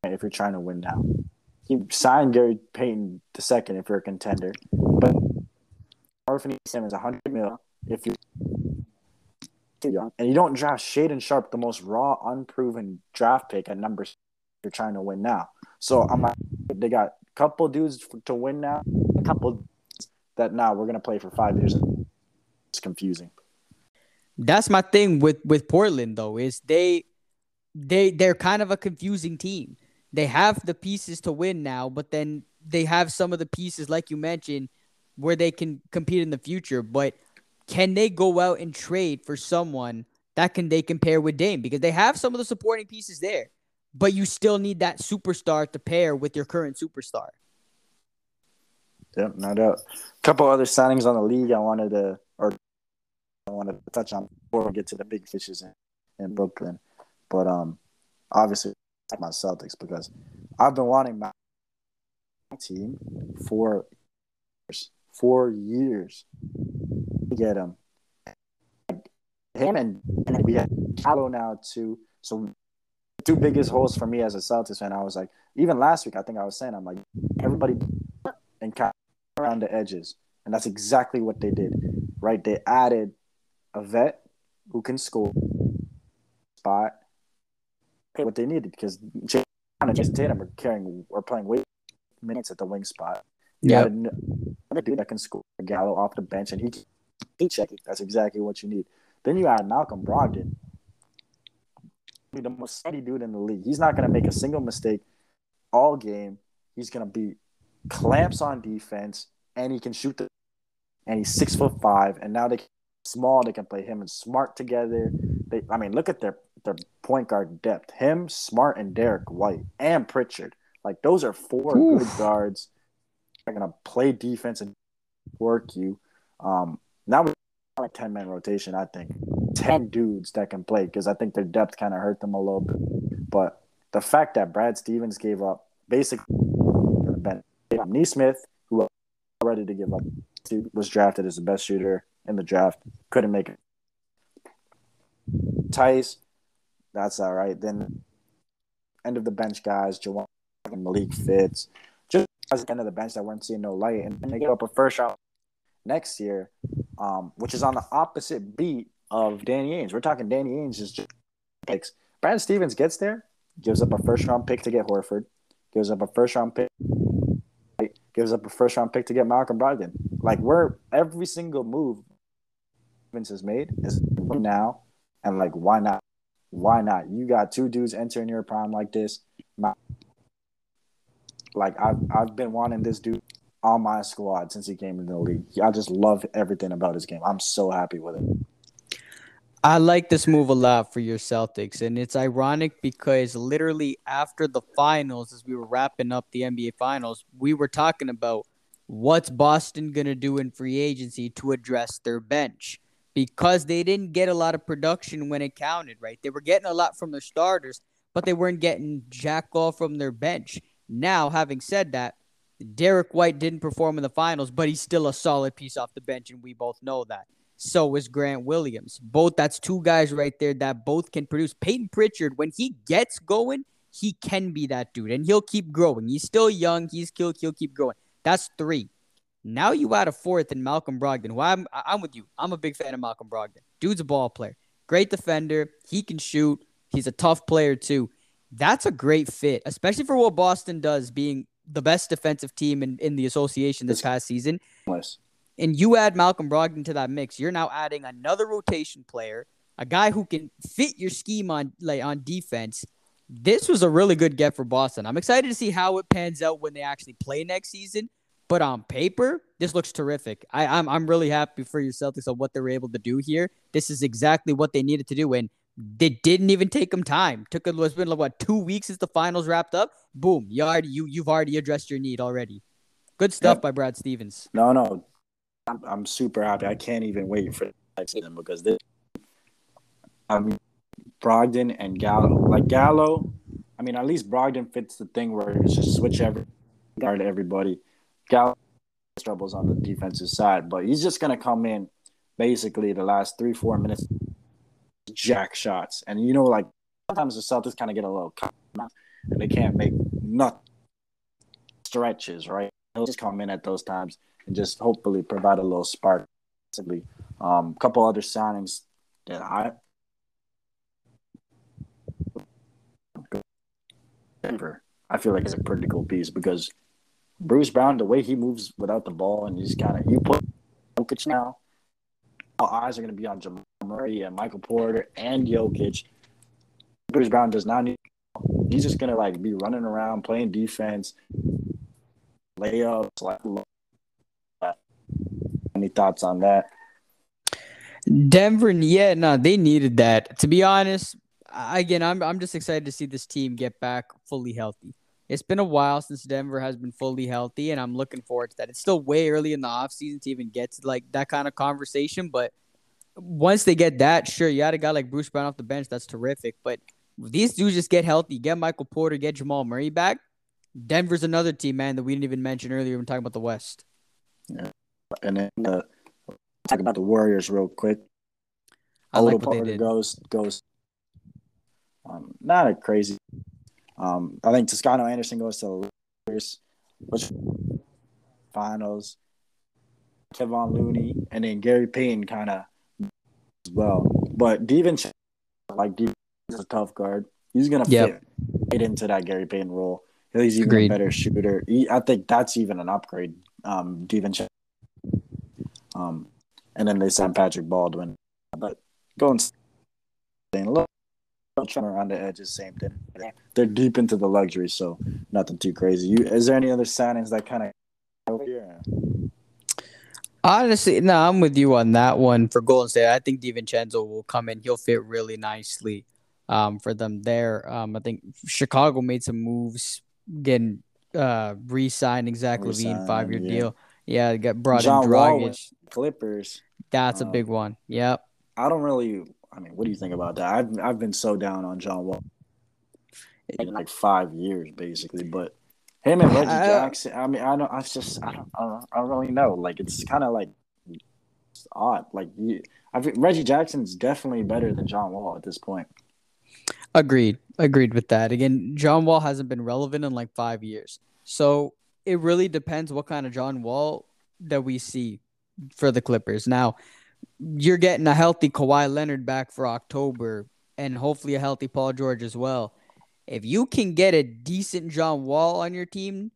if you're trying to win now. You sign Gary Payton the second if you're a contender, but Anthony Simons 100 mil if you and you don't draft Shaedon Sharpe, the most raw, unproven draft pick at number. You're trying to win now, so I'm they got a couple dudes to win now, a couple that now we're gonna play for five years. It's confusing. That's my thing with with Portland though is they they they're kind of a confusing team. They have the pieces to win now, but then they have some of the pieces like you mentioned where they can compete in the future. But can they go out and trade for someone that can they compare with Dame because they have some of the supporting pieces there, but you still need that superstar to pair with your current superstar. Yep, no doubt. A couple other signings on the league I wanted to, or I wanted to touch on before we get to the big fishes in, in Brooklyn. But um, obviously, my Celtics because I've been wanting my team for four years to get him. Him and, and we have Gallo now too. So two biggest holes for me as a Celtics fan, I was like, even last week, I think I was saying, I'm like, everybody and around the edges. And that's exactly what they did, right? They added a vet who can score spot what they needed because Jay and Jayson Tatum are carrying or playing way minutes at the wing spot. Yeah, another dude that can score Gallo off the bench and he he checking. That's exactly what you need. Then you add Malcolm Brogdon, the most steady dude in the league. He's not going to make a single mistake all game. He's going to be clamps on defense, and he can shoot the. And he's six foot five, and now they small. They can play him and Smart together. They, I mean, look at their their point guard depth. Him, Smart, and Derrick White, and Pritchard. Like those are four Oof. good guards. They're gonna play defense and work you. Um, now we like ten man rotation. I think ten dudes that can play because I think their depth kind of hurt them a little bit. But the fact that Brad Stevens gave up basically Ben Nesmith, who was ready to give up, was drafted as the best shooter in the draft, couldn't make it. Theis, that's all right. Then end of the bench guys, Juwan and Malik Fitts, just as the end of the bench that weren't seeing no light, and they give up a first round next year, um, which is on the opposite beat of Danny Ainge. We're talking Danny Ainge is just picks. Brad Stevens gets there, gives up a first round pick to get Horford, gives up a first round pick, gives up a first round pick to get Malcolm Brogdon. Like we're every single move Vince has made is now, and like why not? Why not? You got two dudes entering your prime like this. Like I've I've been wanting this dude on my squad since he came into the league. I just love everything about his game. I'm so happy with it. I like this move a lot for your Celtics, and it's ironic because literally after the finals, as we were wrapping up the NBA finals, we were talking about what's Boston gonna do in free agency to address their bench because they didn't get a lot of production when it counted. Right, they were getting a lot from their starters, but they weren't getting jack all from their bench. Now, having said that, Derrick White didn't perform in the finals, but he's still a solid piece off the bench, and we both know that. So is Grant Williams. Both that's two guys right there that both can produce. Payton Pritchard, when he gets going, he can be that dude, and he'll keep growing. He's still young. He's he'll, he'll keep growing. That's three. Now you add a fourth in Malcolm Brogdon. Who I'm I'm with you. I'm a big fan of Malcolm Brogdon. Dude's a ball player, great defender. He can shoot. He's a tough player too. That's a great fit, especially for what Boston does, being the best defensive team in, in the association this past season. And you add Malcolm Brogdon to that mix, you're now adding another rotation player, a guy who can fit your scheme on like on defense. This was a really good get for Boston. I'm excited to see how it pans out when they actually play next season. But on paper, this looks terrific. I, I'm I'm really happy for your Celtics on what they were able to do here. This is exactly what they needed to do, and they didn't even take them time. Took it was been like what two weeks since the finals wrapped up. Boom, you already you you've already addressed your need already. Good stuff by Brad Stevens. No, no, I'm, I'm super happy. I can't even wait for season because this. I mean, Brogdon and Gallo. Like Gallo, I mean, at least Brogdon fits the thing where it's just switch every guard everybody. Gallo troubles on the defensive side, but he's just gonna come in basically the last three four minutes, jack shots, and you know, like sometimes the Celtics kind of get a little and they can't make nothing stretches, right? He'll just come in at those times and just hopefully provide a little spark. Basically, um, a couple other signings that I Denver, I feel like it's a pretty cool piece because Bruce Brown, the way he moves without the ball, and he's kind of you put Jokic now. All eyes are going to be on Jamal Murray and Michael Porter and Jokic. Bruce Brown does not need. He's just going to like be running around playing defense, layups. Like, any thoughts on that? Denver, yeah, no, they needed that. To be honest, again, I'm I'm just excited to see this team get back fully healthy. It's been a while since Denver has been fully healthy, and I'm looking forward to that. It's still way early in the offseason to even get to like that kind of conversation, but once they get that, sure, you had a guy like Bruce Brown off the bench, that's terrific. But these dudes just get healthy, get Michael Porter, get Jamal Murray back. Denver's another team, man, that we didn't even mention earlier when talking about the West. Yeah. And then uh, talk about the Warriors real quick. I like what they did. goes goes um, not a crazy. Um, I think Toscano Anderson goes to the Lakers, which finals. Kevon Looney and then Gary Payton kind of as well. But Devin, like Devin is a tough guard. He's gonna yep. fit into that Gary Payton role. He's even Agreed. a better shooter. He, I think that's even an upgrade. Um, Devin, um, and then they signed Patrick Baldwin, but going a little trying around the edges, same thing. They're deep into the luxury, so nothing too crazy. You, is there any other signings that kind of over here? Honestly, no, I'm with you on that one for Golden State. I think DiVincenzo will come in. He'll fit really nicely um, for them there. Um, I think Chicago made some moves, getting uh, re-signed Zach LaVine five year yeah. deal. Yeah, got brought John in Dragic. Clippers. That's um, a big one. Yep. I don't really I mean, what do you think about that? I've I've been so down on John Wall in like five years, basically. But him and Reggie Jackson, I mean, I don't. I just I don't. I don't, I don't really know. Like it's kind of like it's odd. Like I think Reggie Jackson's definitely better than John Wall at this point. Agreed. Agreed with that. Again, John Wall hasn't been relevant in like five years. So it really depends what kind of John Wall that we see for the Clippers. Now, you're getting a healthy Kawhi Leonard back for October and hopefully a healthy Paul George as well. If you can get a decent John Wall on your team,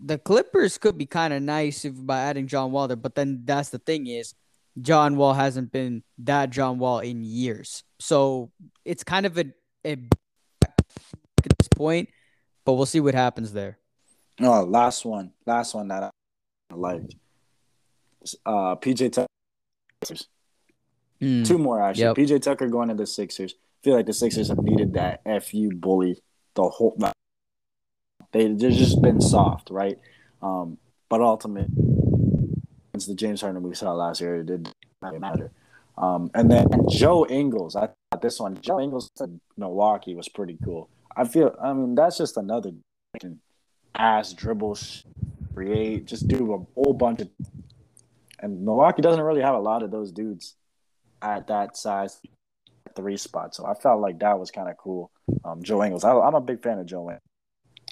the Clippers could be kind of nice if by adding John Wall there. But then that's the thing is, John Wall hasn't been that John Wall in years, so it's kind of a, a at this point. But we'll see what happens there. No, oh, last one, last one that I liked. Uh, PJ Sixers. Mm, Two more actually. Yep. PJ Tucker going to the Sixers. I feel like the Sixers have needed that fu bully the whole. They they've just been soft, right? Um, but ultimately, it's the James Harden we saw last year. It did not matter. Um, and then Joe Ingles, I thought this one, Joe Ingles to Milwaukee was pretty cool. I feel, I mean, that's just another ass dribble, create, just do a whole bunch of and Milwaukee doesn't really have a lot of those dudes at that size three spot. So I felt like that was kind of cool. Um, Joe Ingles, I, am a big fan of Joe Ingles.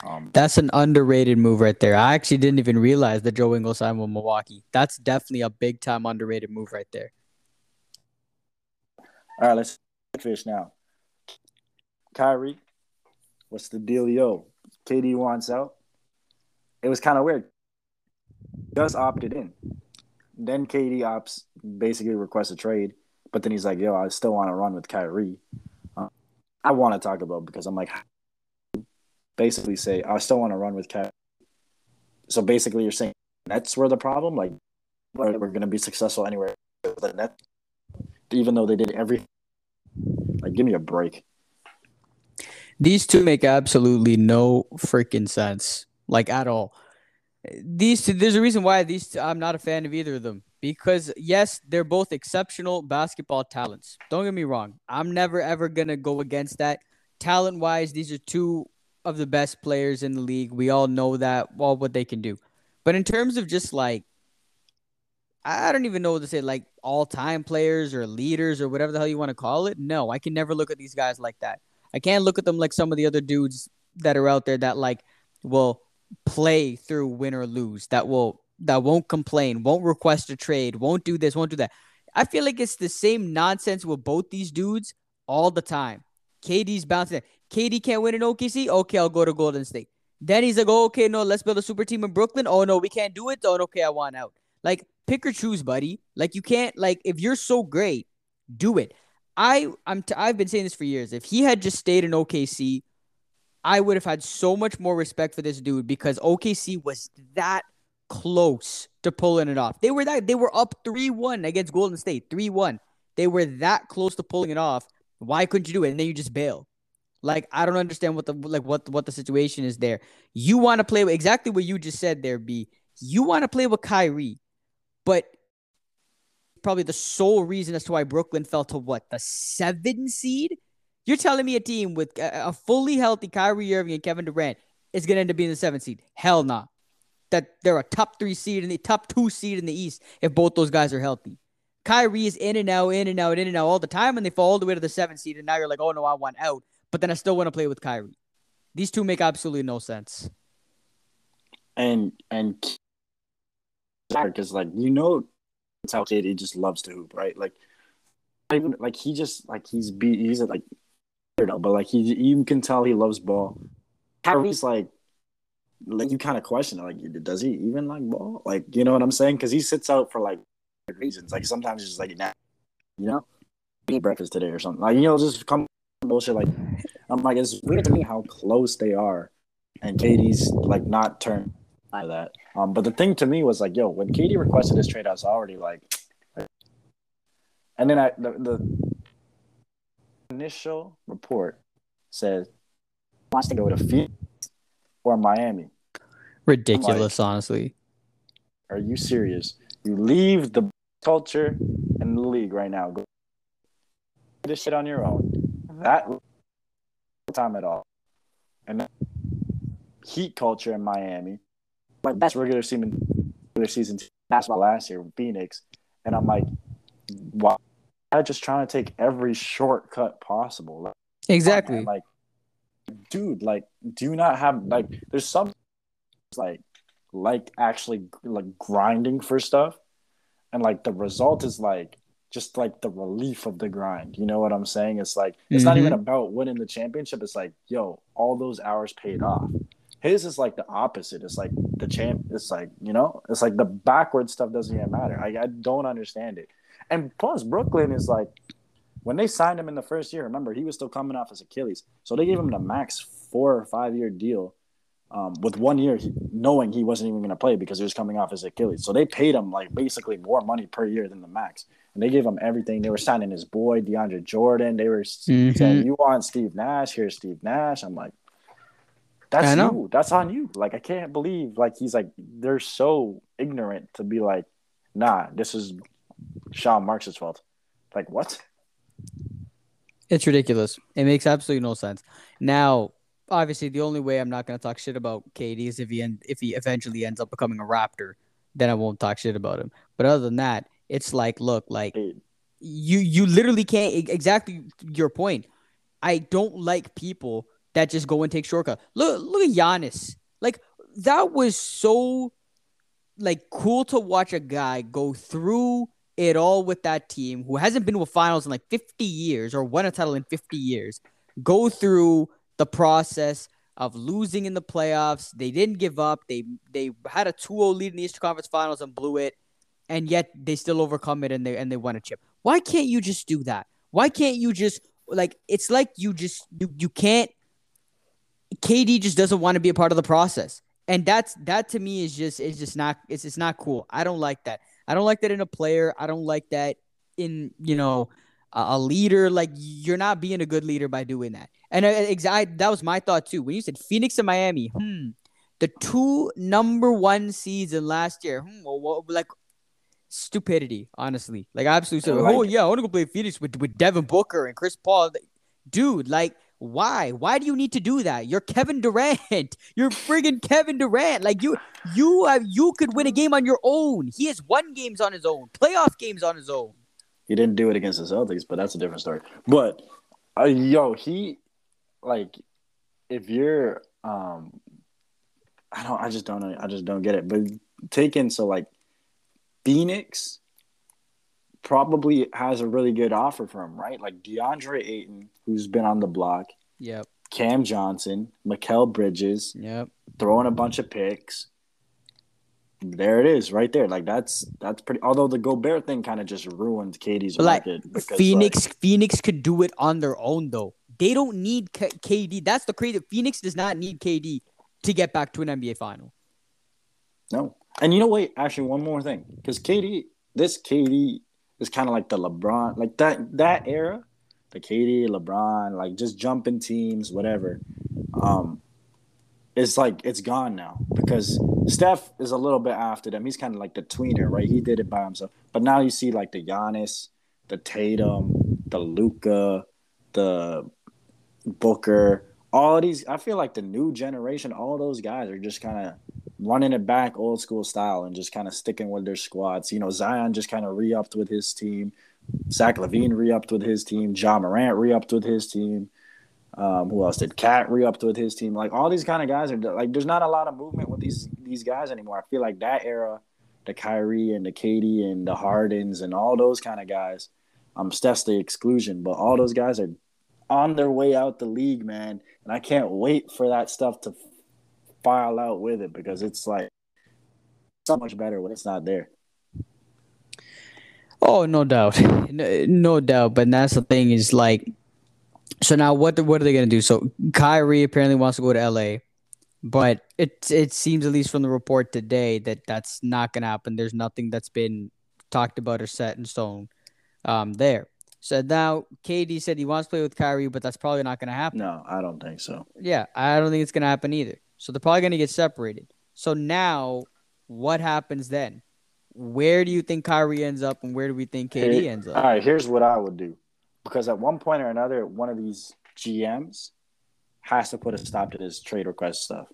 Um, That's an underrated move right there. I actually didn't even realize that Joe Ingles signed with Milwaukee. That's definitely a big time underrated move right there. All right, let's finish now. Kyrie, what's the deal, yo? KD wants out. It was kind of weird. Just opted in. Then KD opts basically requests a trade, but then he's like, "Yo, I still want to run with Kyrie." Uh, I want to talk about because I'm like, basically say I still want to run with Kyrie. So basically, you're saying that's where the problem. Like we're, we're gonna be successful anywhere. The even though they did everything. Like, give me a break. These two make absolutely no freaking sense, like at all. These two, there's a reason why these two, I'm not a fan of either of them because yes, they're both exceptional basketball talents. Don't get me wrong. I'm never ever gonna go against that. Talent wise, these are two of the best players in the league. We all know that, all what they can do. But in terms of just like, I don't even know what to say, like all time players or leaders or whatever the hell you want to call it. No, I can never look at these guys like that. I can't look at them like some of the other dudes that are out there that like will play through win or lose, that will that won't complain, won't request a trade, won't do this, won't do that. I feel like it's the same nonsense with both these dudes all the time. KD's bouncing. KD can't win in OKC. Okay, I'll go to Golden State. Then he's like, oh, okay, no, let's build a super team in Brooklyn. Oh no, we can't do it. Oh, okay, I want out. Like, pick or choose, buddy. Like, you can't. Like, if you're so great, do it. I I'm t- I've been saying this for years. If he had just stayed in OKC, I would have had so much more respect for this dude because OKC was that close to pulling it off. They were that they were up 3-1 against Golden State, 3-1. They were that close to pulling it off. Why couldn't you do it? And then you just bail. Like I don't understand what the like what what the situation is there. You want to play exactly what you just said there, B. You want to play with Kyrie, but probably the sole reason as to why Brooklyn fell to what the seven seed. You're telling me a team with a, fully healthy Kyrie Irving and Kevin Durant is going to end up being the seventh seed? Hell no. Nah that they're a top three seed in the top two seed in the East if both those guys are healthy. Kyrie is in and out, in and out, in and out all the time, and they fall all the way to the seventh seed. And now you're like, oh no, I want out, but then I still want to play with Kyrie. These two make absolutely no sense. And and because like you know, it's how KD just loves to hoop, right? Like even like he just like he's be he's like weirdo, but like he you can tell he loves ball. Kyrie's like like you kind of question like does he even like ball? Like you know what i'm saying? Because he sits out for like reasons. Like sometimes he's just like nah, you know? Eat breakfast today or something. Like you know just come bullshit like i'm like it's weird to me how close they are and KD's like not turned of that. Um but the thing to me was like yo when KD requested this trade i was already like and then i the, the initial report said wants to go to Phoenix or Miami. Ridiculous, like, honestly. Are you serious? You leave the culture and the league right now. Go this shit on your own. Mm-hmm. That time at all. And Heat culture in Miami. My best regular season regular season basketball last year with Phoenix. And I'm like, just trying to take every shortcut possible? Like, exactly. Like dude, like, do not have like. There's some like like actually like grinding for stuff, and like the result is like just like the relief of the grind. You know what I'm saying? It's like it's mm-hmm. not even about winning the championship. It's like, yo, all those hours paid off. His is like the opposite. It's like the champ. It's like you know, it's like the backward stuff doesn't even matter. I, I don't understand it. And plus, Brooklyn is like when they signed him in the first year, remember he was still coming off his Achilles, so they gave him the max four or five year deal. Um, with one year, he, knowing he wasn't even going to play because he was coming off his Achilles, so they paid him like basically more money per year than the max, and they gave him everything. They were signing his boy DeAndre Jordan. They were mm-hmm. saying, "You want Steve Nash? Here's Steve Nash." I'm like, "That's you. That's on you." Like I can't believe like he's like they're so ignorant to be like, "Nah, this is Sean Marks' fault." Like what? It's ridiculous. It makes absolutely no sense. Now, obviously, the only way I'm not going to talk shit about KD is if he end, if he eventually ends up becoming a Raptor. Then I won't talk shit about him. But other than that, it's like, look, like you you literally can't exactly your point. I don't like people that just go and take shortcut. Look look at Giannis. Like that was so like cool to watch a guy go through it all with that team who hasn't been with finals in like 50 years or won a title in 50 years go through the process of losing in the playoffs. They didn't give up. They they had a 2-0 lead in the Eastern Conference Finals and blew it. And yet they still overcome it and they and they won a chip. Why can't you just do that? Why can't you just like it's like you just you, you can't KD just doesn't want to be a part of the process. and that's that to me is just it's just not it's just not cool. I don't like that. I don't like that in a player. I don't like that in you know a, leader. Like you're not being a good leader by doing that. And exactly that was my thought too. When you said Phoenix and Miami, hmm, the two number one seeds in last year, hmm, well, well, like stupidity, honestly. Like absolutely. Oh yeah, I want to go play Phoenix with with Devin Booker and Chris Paul. Dude, like why? Why do you need to do that? You're Kevin Durant. [LAUGHS] You're friggin' Kevin Durant. Like you, you have, you could win a game on your own. He has won games on his own, playoff games on his own. He didn't do it against the Celtics, but that's a different story. But uh, yo, he like if you're um, I don't, I just don't know, I just don't get it. But taking so like Phoenix probably has a really good offer for him, right? Like DeAndre Ayton, who's been on the block. Yep. Cam Johnson, Mikal Bridges. Yep. Throwing a bunch of picks. There it is, right there. Like that's that's pretty. Although the Gobert thing kind of just ruined KD's like, market. Because, Phoenix, like, Phoenix could do it on their own though. They don't need K- KD. That's the crazy. Phoenix does not need KD to get back to an NBA final. No, and you know what? Actually, one more thing, because KD, this KD is kind of like the LeBron, like that that era, the KD, LeBron, like just jumping teams, whatever. Um, it's like it's gone now because Steph is a little bit after them. He's kind of like the tweener, right? He did it by himself, but now you see like the Giannis, the Tatum, the Luka, the Booker, all these. I feel like the new generation, all those guys are just kind of running it back old school style and just kind of sticking with their squads. You know, Zion just kind of re-upped with his team. Zach LaVine re-upped with his team. Ja Morant re-upped with his team. Um, who else did? KAT re-upped with his team. Like all these kind of guys are like, there's not a lot of movement with these these guys anymore. I feel like that era, the Kyrie and the KD and the Hardens and all those kind of guys. Um, Steph's the exclusion, but all those guys are on their way out the league, man. And I can't wait for that stuff to file out with it because it's like so much better when it's not there. Oh, no doubt, [LAUGHS] no, no doubt. But that's the thing is like, so now what? What are they gonna do? So Kyrie apparently wants to go to LA, but it it seems at least from the report today that that's not gonna happen. There's nothing that's been talked about or set in stone um, there. So now KD said he wants to play with Kyrie, but that's probably not going to happen. No, I don't think so. Yeah, I don't think it's going to happen either. So they're probably going to get separated. So now, what happens then? Where do you think Kyrie ends up, and where do we think KD Here, ends up? All right, here's what I would do, because at one point or another, one of these GMs has to put a stop to this trade request stuff,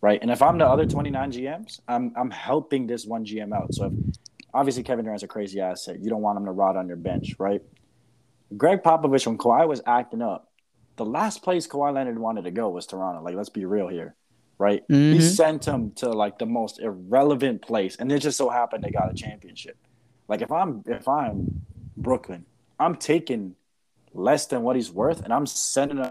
right? And if I'm the other 29 GMs, I'm I'm helping this one GM out. So if, obviously Kevin Durant's a crazy asset, you don't want him to rot on your bench, right? Gregg Popovich, when Kawhi was acting up, the last place Kawhi Leonard wanted to go was Toronto. Like, let's be real here, right? Mm-hmm. He sent him to like the most irrelevant place, and it just so happened they got a championship. Like, if I'm if I'm Brooklyn, I'm taking less than what he's worth, and I'm sending him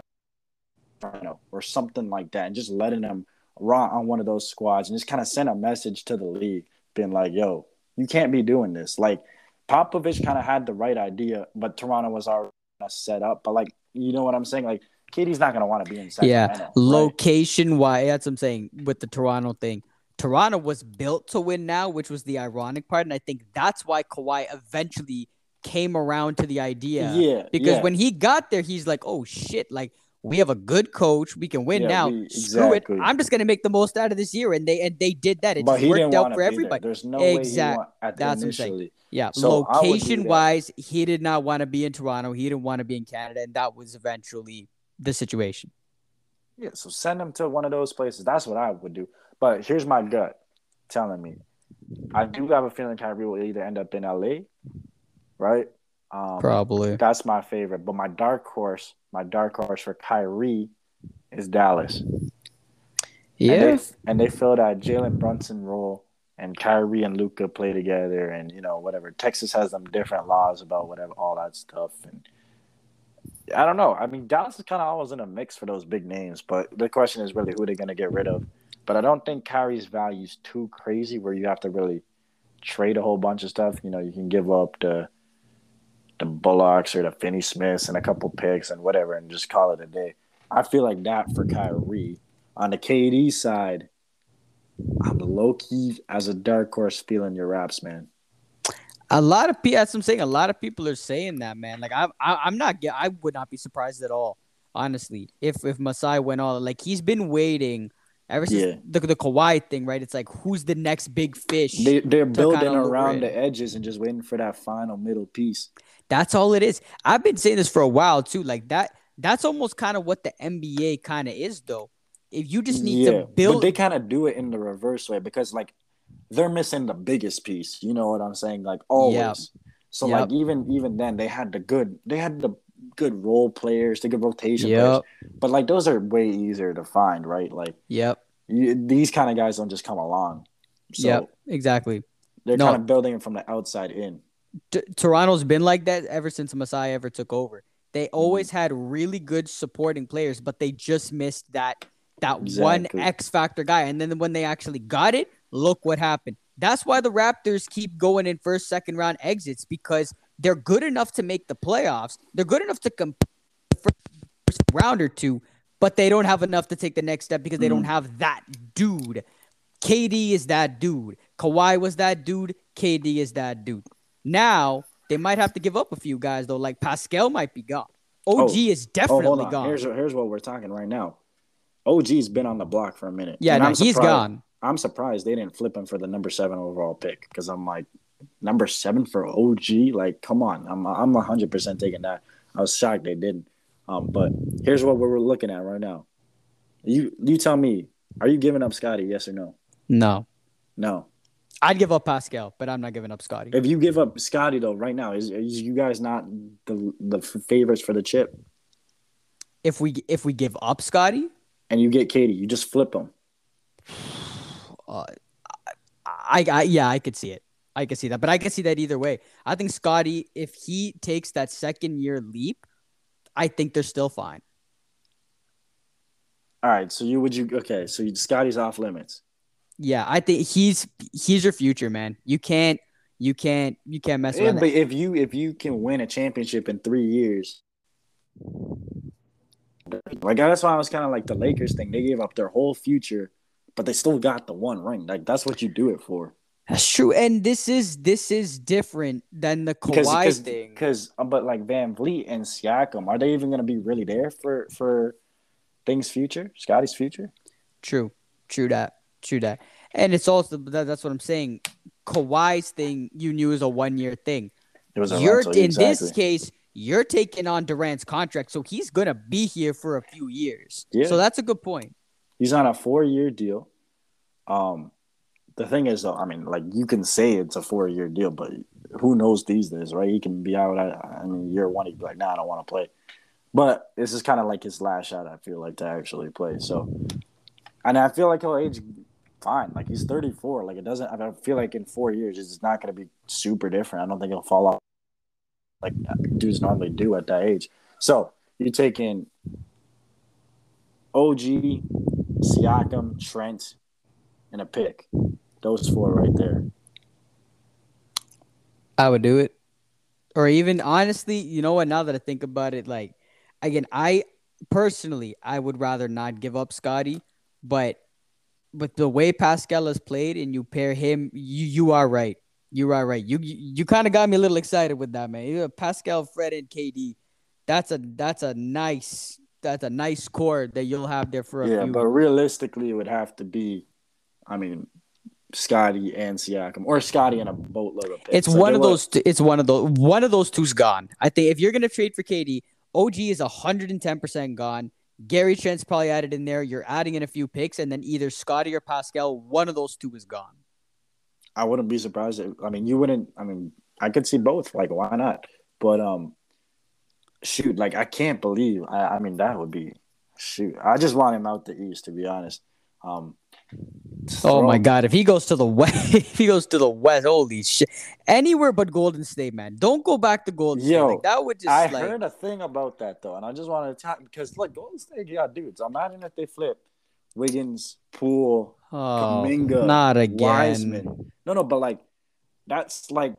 or something like that, and just letting him rot on one of those squads, and just kind of send a message to the league, being like, "Yo, you can't be doing this." Like, Popovich kind of had the right idea, but Toronto was already set up. But like you know what I'm saying? Like KD's not gonna want to be in Sacramento. Yeah, location wise, that's what I'm saying with the Toronto thing. Toronto was built to win now, which was the ironic part, and I think that's why Kawhi eventually came around to the idea. Yeah, because yeah. when he got there, he's like, "Oh shit!" Like we have a good coach. We can win yeah, now. We, Screw exactly. it. I'm just gonna make the most out of this year, and they and they did that. It worked out for everybody. There. There's no exactly. way he want, That's initially. what I'm saying. Yeah, so location wise, he did not want to be in Toronto. He didn't want to be in Canada, and that was eventually the situation. Yeah, so send him to one of those places. That's what I would do. But here's my gut telling me, I do have a feeling Kyrie will either end up in LA, right? Um, Probably. That's my favorite. But my dark horse, my dark horse for Kyrie is Dallas. Yeah. And they, and they fill that Jalen Brunson role and Kyrie and Luka play together, and you know whatever. Texas has them different laws about whatever all that stuff, and I don't know. I mean, Dallas is kind of always in a mix for those big names, but the question is really who they're gonna get rid of. But I don't think Kyrie's value is too crazy where you have to really trade a whole bunch of stuff. You know, you can give up the the Bullocks or the Finney Smiths and a couple picks and whatever, and just call it a day. I feel like that for Kyrie. On the KD side, I'm low key as a dark horse feeling your raps, man. A lot of people, that's I'm saying. A lot of people are saying that, man. Like I'm, I, I'm not. I would not be surprised at all, honestly. If if Masai went all like he's been waiting ever since Yeah. the the Kawhi thing, right? It's like who's the next big fish? They they're building around the edges and just waiting for that final middle piece. That's all it is. I've been saying this for a while too. Like that. That's almost kind of what the NBA kind of is, though. If you just need yeah, to but build, they kind of do it in the reverse way because like they're missing the biggest piece. You know what I'm saying? Like always. So Yep. like even even then they had the good they had the good role players, the good rotation Yep. players. But like those are way easier to find, right? Like yep, you, these kind of guys don't just come along. So yep, exactly. they're No. kind of building it from the outside in. T- Toronto's been like that ever since Masai ever took over. They Mm-hmm. always had really good supporting players, but they just missed that that one X factor guy. And then when they actually got it, look what happened. That's why the Raptors keep going in first, second round exits because they're good enough to make the playoffs. They're good enough to compete for first round or two, but they don't have enough to take the next step because they Mm. don't have that dude. KD is that dude. Kawhi was that dude. KD is that dude. Now they might have to give up a few guys though. Like Pascal might be gone. OG Oh. is Oh, definitely on. gone. Here's here's what we're talking right now. OG's been on the block for a minute. yeah, And no, he's gone. I'm surprised they didn't flip him for the number seven overall pick because I'm like number seven for OG. Like, come on, I'm I'm 100 percent taking that. I was shocked they didn't. Um, but here's what we're looking at right now. You you tell me, are you giving up Scotty? Yes or no? No, No. I'd give up Pascal, but I'm not giving up Scotty. If you give up Scotty though, right now, is, is you guys not the the favorites for the chip? If we if we give up Scotty, And you get KD, you just flip them. [SIGHS] uh, I, I yeah, I could see it. I could see that, but I could see that either way. I think Scotty, if he takes that second year leap, I think they're still fine. All right, so you would you okay? So you, Scotty's off limits. Yeah, I think he's he's your future, man. You can't you can't you can't mess Yeah, with but if you if you can win a championship in three years, like that's why I was kind of like the Lakers thing. They gave up their whole future, but they still got the one ring. Like that's what you do it for. That's true, and this is this is different than the Kawhi because thing. because uh, but like VanVleet and Siakam, are they even going to be really there for for things future? Scotty's future. True, true that, true that, and it's also that, that's what I'm saying. Kawhi's thing you knew is a one year thing. It was a You're rental, in exactly. this case, you're taking on Durant's contract, so he's gonna be here for a few years. Yeah. So that's a good point. He's on a four year deal. Um, the thing is, though, I mean, like you can say it's a four year deal, but who knows these days, right? He can be out. At, I mean, year one, he'd be like, "Nah, I don't want to play." But this is kind of like his last shot. I feel like to actually play. So, and I feel like he'll age fine. Like he's 34. Like it doesn't. I feel like in four years, it's not going to be super different. I don't think he'll fall off like dudes normally do at that age. So you take in OG, Siakam, Trent, and a pick. Those four right there. I would do it. Or even honestly, you know what? Now that I think about it, like again, I personally I would rather not give up Scotty, but with the way Pascal has played and you pair him, you you are right. You are right. You you, you kind of got me a little excited with that, man. Pascal, Fred, and KD. That's a that's a nice that's a nice core that you'll have there for a Yeah, few. but realistically, it would have to be, I mean, Scotty and Siakam, or Scotty and a boatload of picks. It's Like, one of those. Two, it's one of those. One of those two's gone. I think if you're gonna trade for KD, OG is hundred and ten percent gone. Gary Trent's probably added in there. You're adding in a few picks, and then either Scotty or Pascal. One of those two is gone. I wouldn't be surprised. If, I mean, you wouldn't. I mean, I could see both. Like, why not? But um, shoot, like I can't believe. I, I mean, that would be shoot. I just want him out the East, to be honest. Um, Oh my God! If he goes to the [LAUGHS] west, if he goes to the west, holy shit! Anywhere but Golden State, man. Don't go back to Golden State. Yo, Like, that would just I like heard a thing about that though, and I just wanted to talk because look, Golden State yeah, dudes. Imagine if they flip Wiggins, Poole, oh, Kuminga, not again. Wiseman. No, no, but like that's like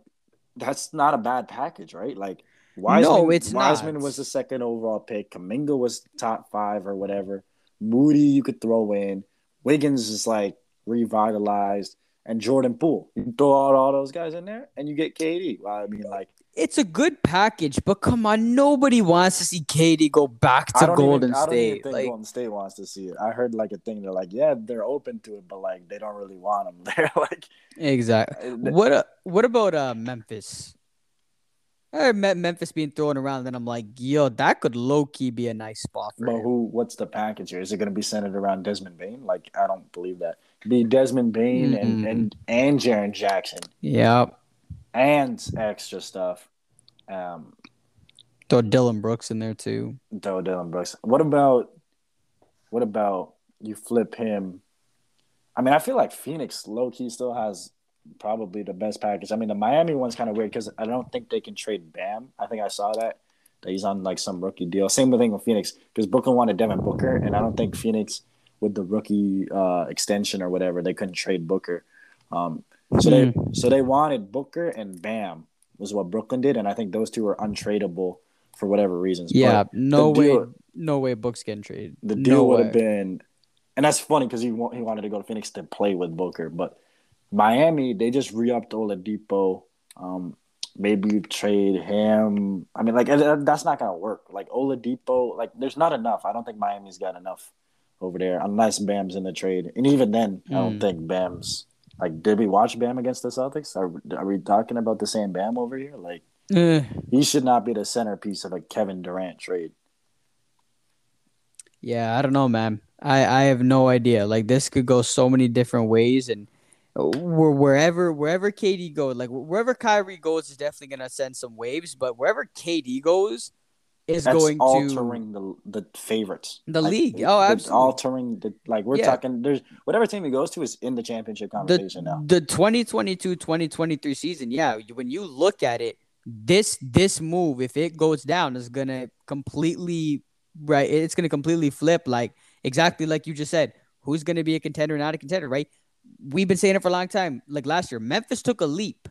that's not a bad package, right? Like Wiseman, it's Wiseman not. was the second overall pick. Kuminga was top five or whatever. Moody, you could throw in. Wiggins is like revitalized, and Jordan Poole. You throw out all those guys in there, and you get KD. Well, I mean, like it's a good package, but come on, nobody wants to see KD go back to Golden even, State. I don't even think like, Golden State wants to see it. I heard like a thing. They're like, yeah, they're open to it, but like they don't really want him [LAUGHS] there. like exactly. What uh, what about uh Memphis? I met Memphis being thrown around, and I'm like, yo, that could low key be a nice spot for But him. who? What's the package here? Is it going to be centered around Desmond Bane? Like, I don't believe that. Be Desmond Bane mm-hmm. and and and Jaren Jackson. Yep. And extra stuff. Um, throw Dillon Brooks in there too. Throw Dillon Brooks. What about? What about you flip him? I mean, I feel like Phoenix low key still has probably the best package. I mean, the Miami one's kind of weird because I don't think they can trade Bam. I think I saw that that he's on like some rookie deal. Same thing with Phoenix because Brooklyn wanted Devin Booker, and I don't think Phoenix with the rookie uh, extension or whatever they couldn't trade Booker. Um, so they hmm. so they wanted Booker and Bam was what Brooklyn did, and I think those two are untradeable for whatever reasons. Yeah, but no way, no way, Book's getting traded. The deal no would have been, and that's funny because he he wanted to go to Phoenix to play with Booker, but Miami, they just re-upped Oladipo. Um, maybe you trade him. I mean, like that's not gonna work. Like Oladipo, like there's not enough. I don't think Miami's got enough over there unless Bam's in the trade. And even then, mm. I don't hmm. think Bam's like. Did we watch Bam against the Celtics? Are are we talking about the same Bam over here? Like eh. he should not be the centerpiece of a Kevin Durant trade. Yeah, I don't know, man. I I have no idea. Like this could go so many different ways and wherever wherever KD goes, like wherever Kyrie goes is definitely gonna send some waves, but wherever KD goes is That's going altering to the the favorites. The like, league. Oh, absolutely. Altering the like we're yeah. talking there's whatever team he goes to is in the championship conversation the, now. The 2022-2023 season, yeah, when you look at it, this this move if it goes down is going to completely right, it's going to completely flip like exactly like you just said. Who's going to be a contender, not a contender, right? we've been saying it for a long time. Like last year, Memphis took a leap,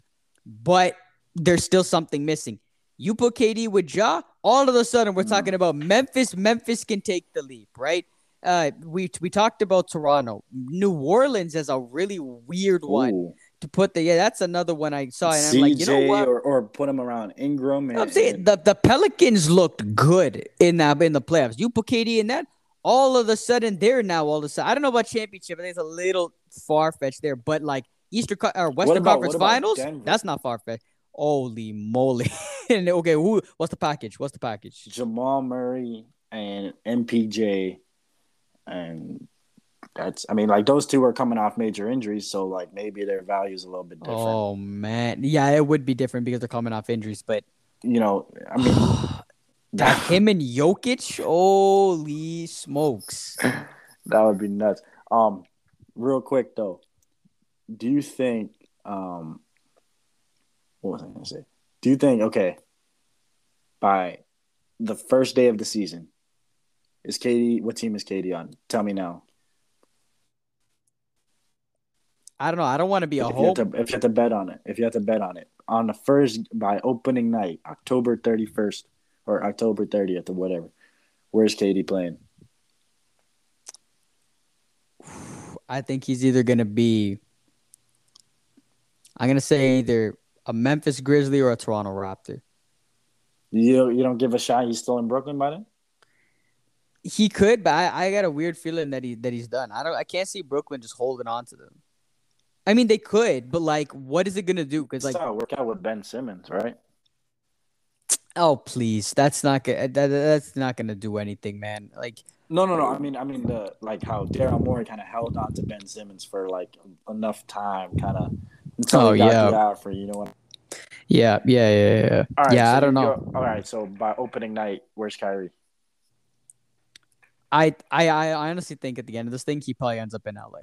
but there's still something missing. You put KD with Ja, all of a sudden we're talking about Memphis. Memphis can take the leap, right? Uh, we we talked about Toronto, New Orleans is a really weird one Ooh. to put the. Yeah, that's another one I saw, and CJ I'm like, you know what? Or, or put them around Ingram. And, I'm saying the the Pelicans looked good in that in the playoffs. You put KD in that, all of a sudden they're now all of a sudden. I don't know about championship. I think it's a little far fetched there, but like Eastern or Western about, Conference Finals, that's not far fetched. Holy moly! [LAUGHS] and okay, who? What's the package? What's the package? Jamal Murray and MPJ, and that's. I mean, like those two are coming off major injuries, so like maybe their value is a little bit different. Oh man, yeah, it would be different because they're coming off injuries, but you know, I mean. [SIGHS] That [SIGHS] him and Jokic, holy smokes! [LAUGHS] that would be nuts. Um, real quick though, do you think? Um, what was I going to say? Do you think okay? By the first day of the season, is KD? What team is KD on? Tell me now. I don't know. I don't want to be a if whole. You to, if you have to bet on it, if you have to bet on it on the first by opening night, October thirty first, or October 30th or whatever. Where's KD playing? I think he's either going to be, I'm going to say either a Memphis Grizzly or a Toronto Raptor. You you don't give a shot. He's still in Brooklyn by then. He could, but I, I got a weird feeling that he that he's done. I don't. I can't see Brooklyn just holding on to them. I mean, they could, but like, what is it gonna do? Because like, work out with Ben Simmons, right? Oh please, that's not gonna that, that's not gonna do anything, man. Like no, no, no. I mean, I mean the like how Daryl Morey kind of held on to Ben Simmons for like enough time, kind of until oh, yeah. the offer. You know what? Yeah, yeah, yeah, yeah. All right, yeah, so I don't know. All right, so by opening night, where's Kyrie? I, I, I honestly think at the end of this thing, he probably ends up in LA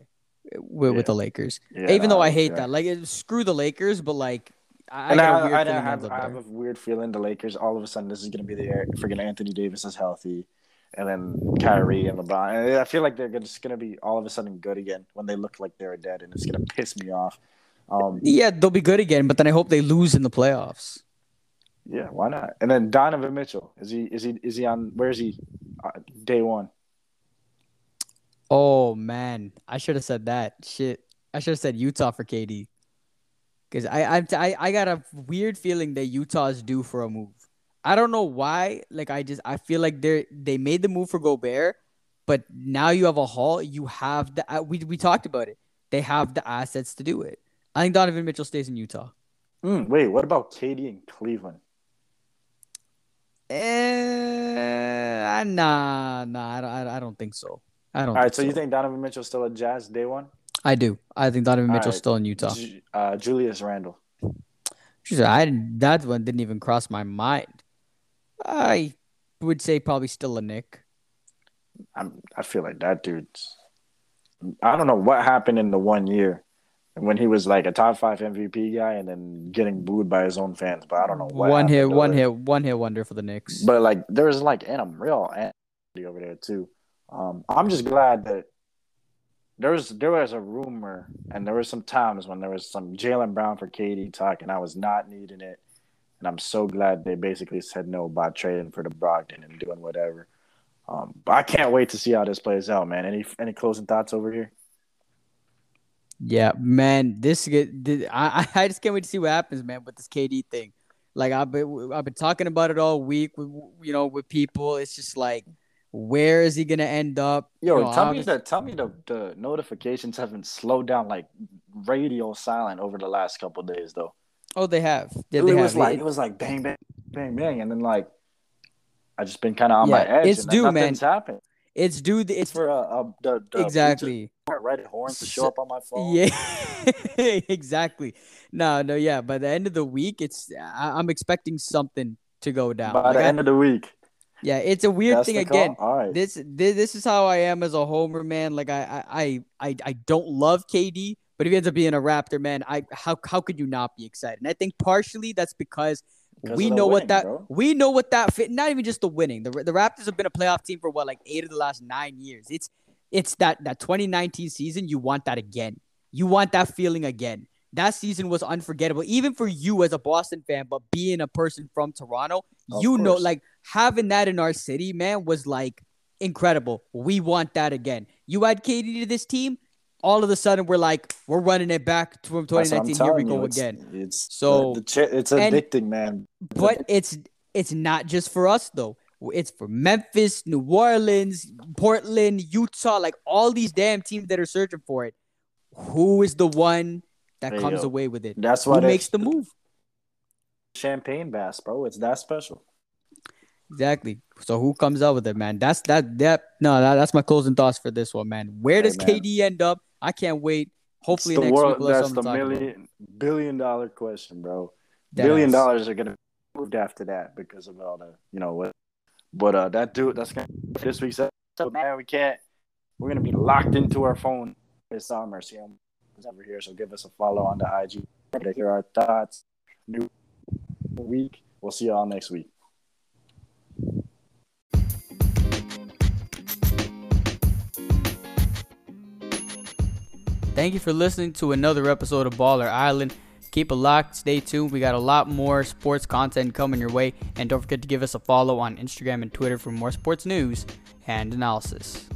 with, yeah. with the Lakers. Yeah, Even though I hate that, like, screw the Lakers, but like I, and I, I, I have, I have a weird feeling the Lakers all of a sudden this is going to be the year freaking Anthony Davis is healthy, and then Kyrie and LeBron. I feel like they're just going to be all of a sudden good again when they look like they're dead, and it's going to piss me off. Um, yeah, they'll be good again, but then I hope they lose in the playoffs. Yeah, why not? And then Donovan Mitchell is he is he is he on? Where is he? Uh, day one. Oh man, I should have said that. Shit, I should have said Utah for KD. Because I, I I I got a weird feeling that Utah is due for a move. I don't know why. Like I just I feel like they they made the move for Gobert, but now you have a haul. You have the uh, we we talked about it. They have the assets to do it. I think Donovan Mitchell stays in Utah. Mm, wait, what about KD in Cleveland? Eh, nah, nah, I, don't- I don't think so. I don't. All right, think so you think Donovan Mitchell's still a Jazz day one? I do. I think Donovan All Mitchell's right. still in Utah. Ju- uh, Julius Randle. Jeez, I that one didn't even cross my mind. I would say probably still a Knick. I'm, I feel like that dude's. I don't know what happened in the one year when he was like a top five MVP guy and then getting booed by his own fans. But I don't know one hit, one hit, one hit wonder for the Knicks. But like there was like and I'm real anti over there too. Um, I'm just glad that there was there was a rumor and there was some times when there was some Jaylen Brown for KD talk and I was not needing it. And I'm so glad they basically said no by trading for the Brogdon and doing whatever. Um, but I can't wait to see how this plays out, man. Any any closing thoughts over here? Yeah, man, this get I [LAUGHS] I just can't wait to see what happens, man, with this KD thing. Like I've been I've been talking about it all week with you know with people. It's just like, where is he gonna end up? Yo, You know, tell me that tell me the, the notifications haven't slowed down like radio silent over the last couple days though. Oh, they have. Yeah, it they was have. like It- it was like bang bang bang bang, and then like I just been kind of on my Yeah, edge. it's due, man. happened. it's due. It's It's for uh, uh the, the exactly. Reddit horns to show up on my phone. Yeah, [LAUGHS] exactly. No, no, yeah. By the end of the week, it's I, I'm expecting something to go down. By Like, the I- end of the week, yeah, it's a weird that's thing again. All right, This, this this is how I am as a homer, man. Like I I I I, don't love KD, but if he ends up being a Raptor, man, I how how could you not be excited? And I think partially that's because we know what that bro. we know what that fit. Not even just the winning. The the Raptors have been a playoff team for what like eight of the last nine years. It's it's that that 2019 season. You want that again. You want that feeling again. That season was unforgettable, even for you as a Boston fan. But being a person from Toronto, Of you know, like having that in our city, man, was like incredible. We want that again. You add KD to this team, all of a sudden we're like, we're running it back to- from That's what I'm 2019. Here we go you. It's- again. It's So- the, the it's addicting, man. But it's it's not just for us though. It's for Memphis, New Orleans, Portland, Utah, like all these damn teams that are searching for it. Who is the one that Hey, comes away with it? That's Who why makes the move? champagne bass, bro. It's that special. Exactly. So who comes out with it, man? That's that that no, that, that's my closing thoughts for this one, man. Where Hey, does man. KD end up? I can't wait. Hopefully It's the next world, week we'll that's the something to talk about. million billion dollar question, bro. Dead billion ass. dollars are gonna be moved after that because of all the you know what. But uh, that dude, that's gonna this week's episode, man. We can't. We're gonna be locked into our phone this summer. See him over here, so give us a follow on the IG to hear our thoughts. New week. We'll see y'all next week. Thank you for listening to another episode of Baller Island. Keep it locked, stay tuned. We got a lot more sports content coming your way. And don't forget to give us a follow on Instagram and Twitter for more sports news and analysis.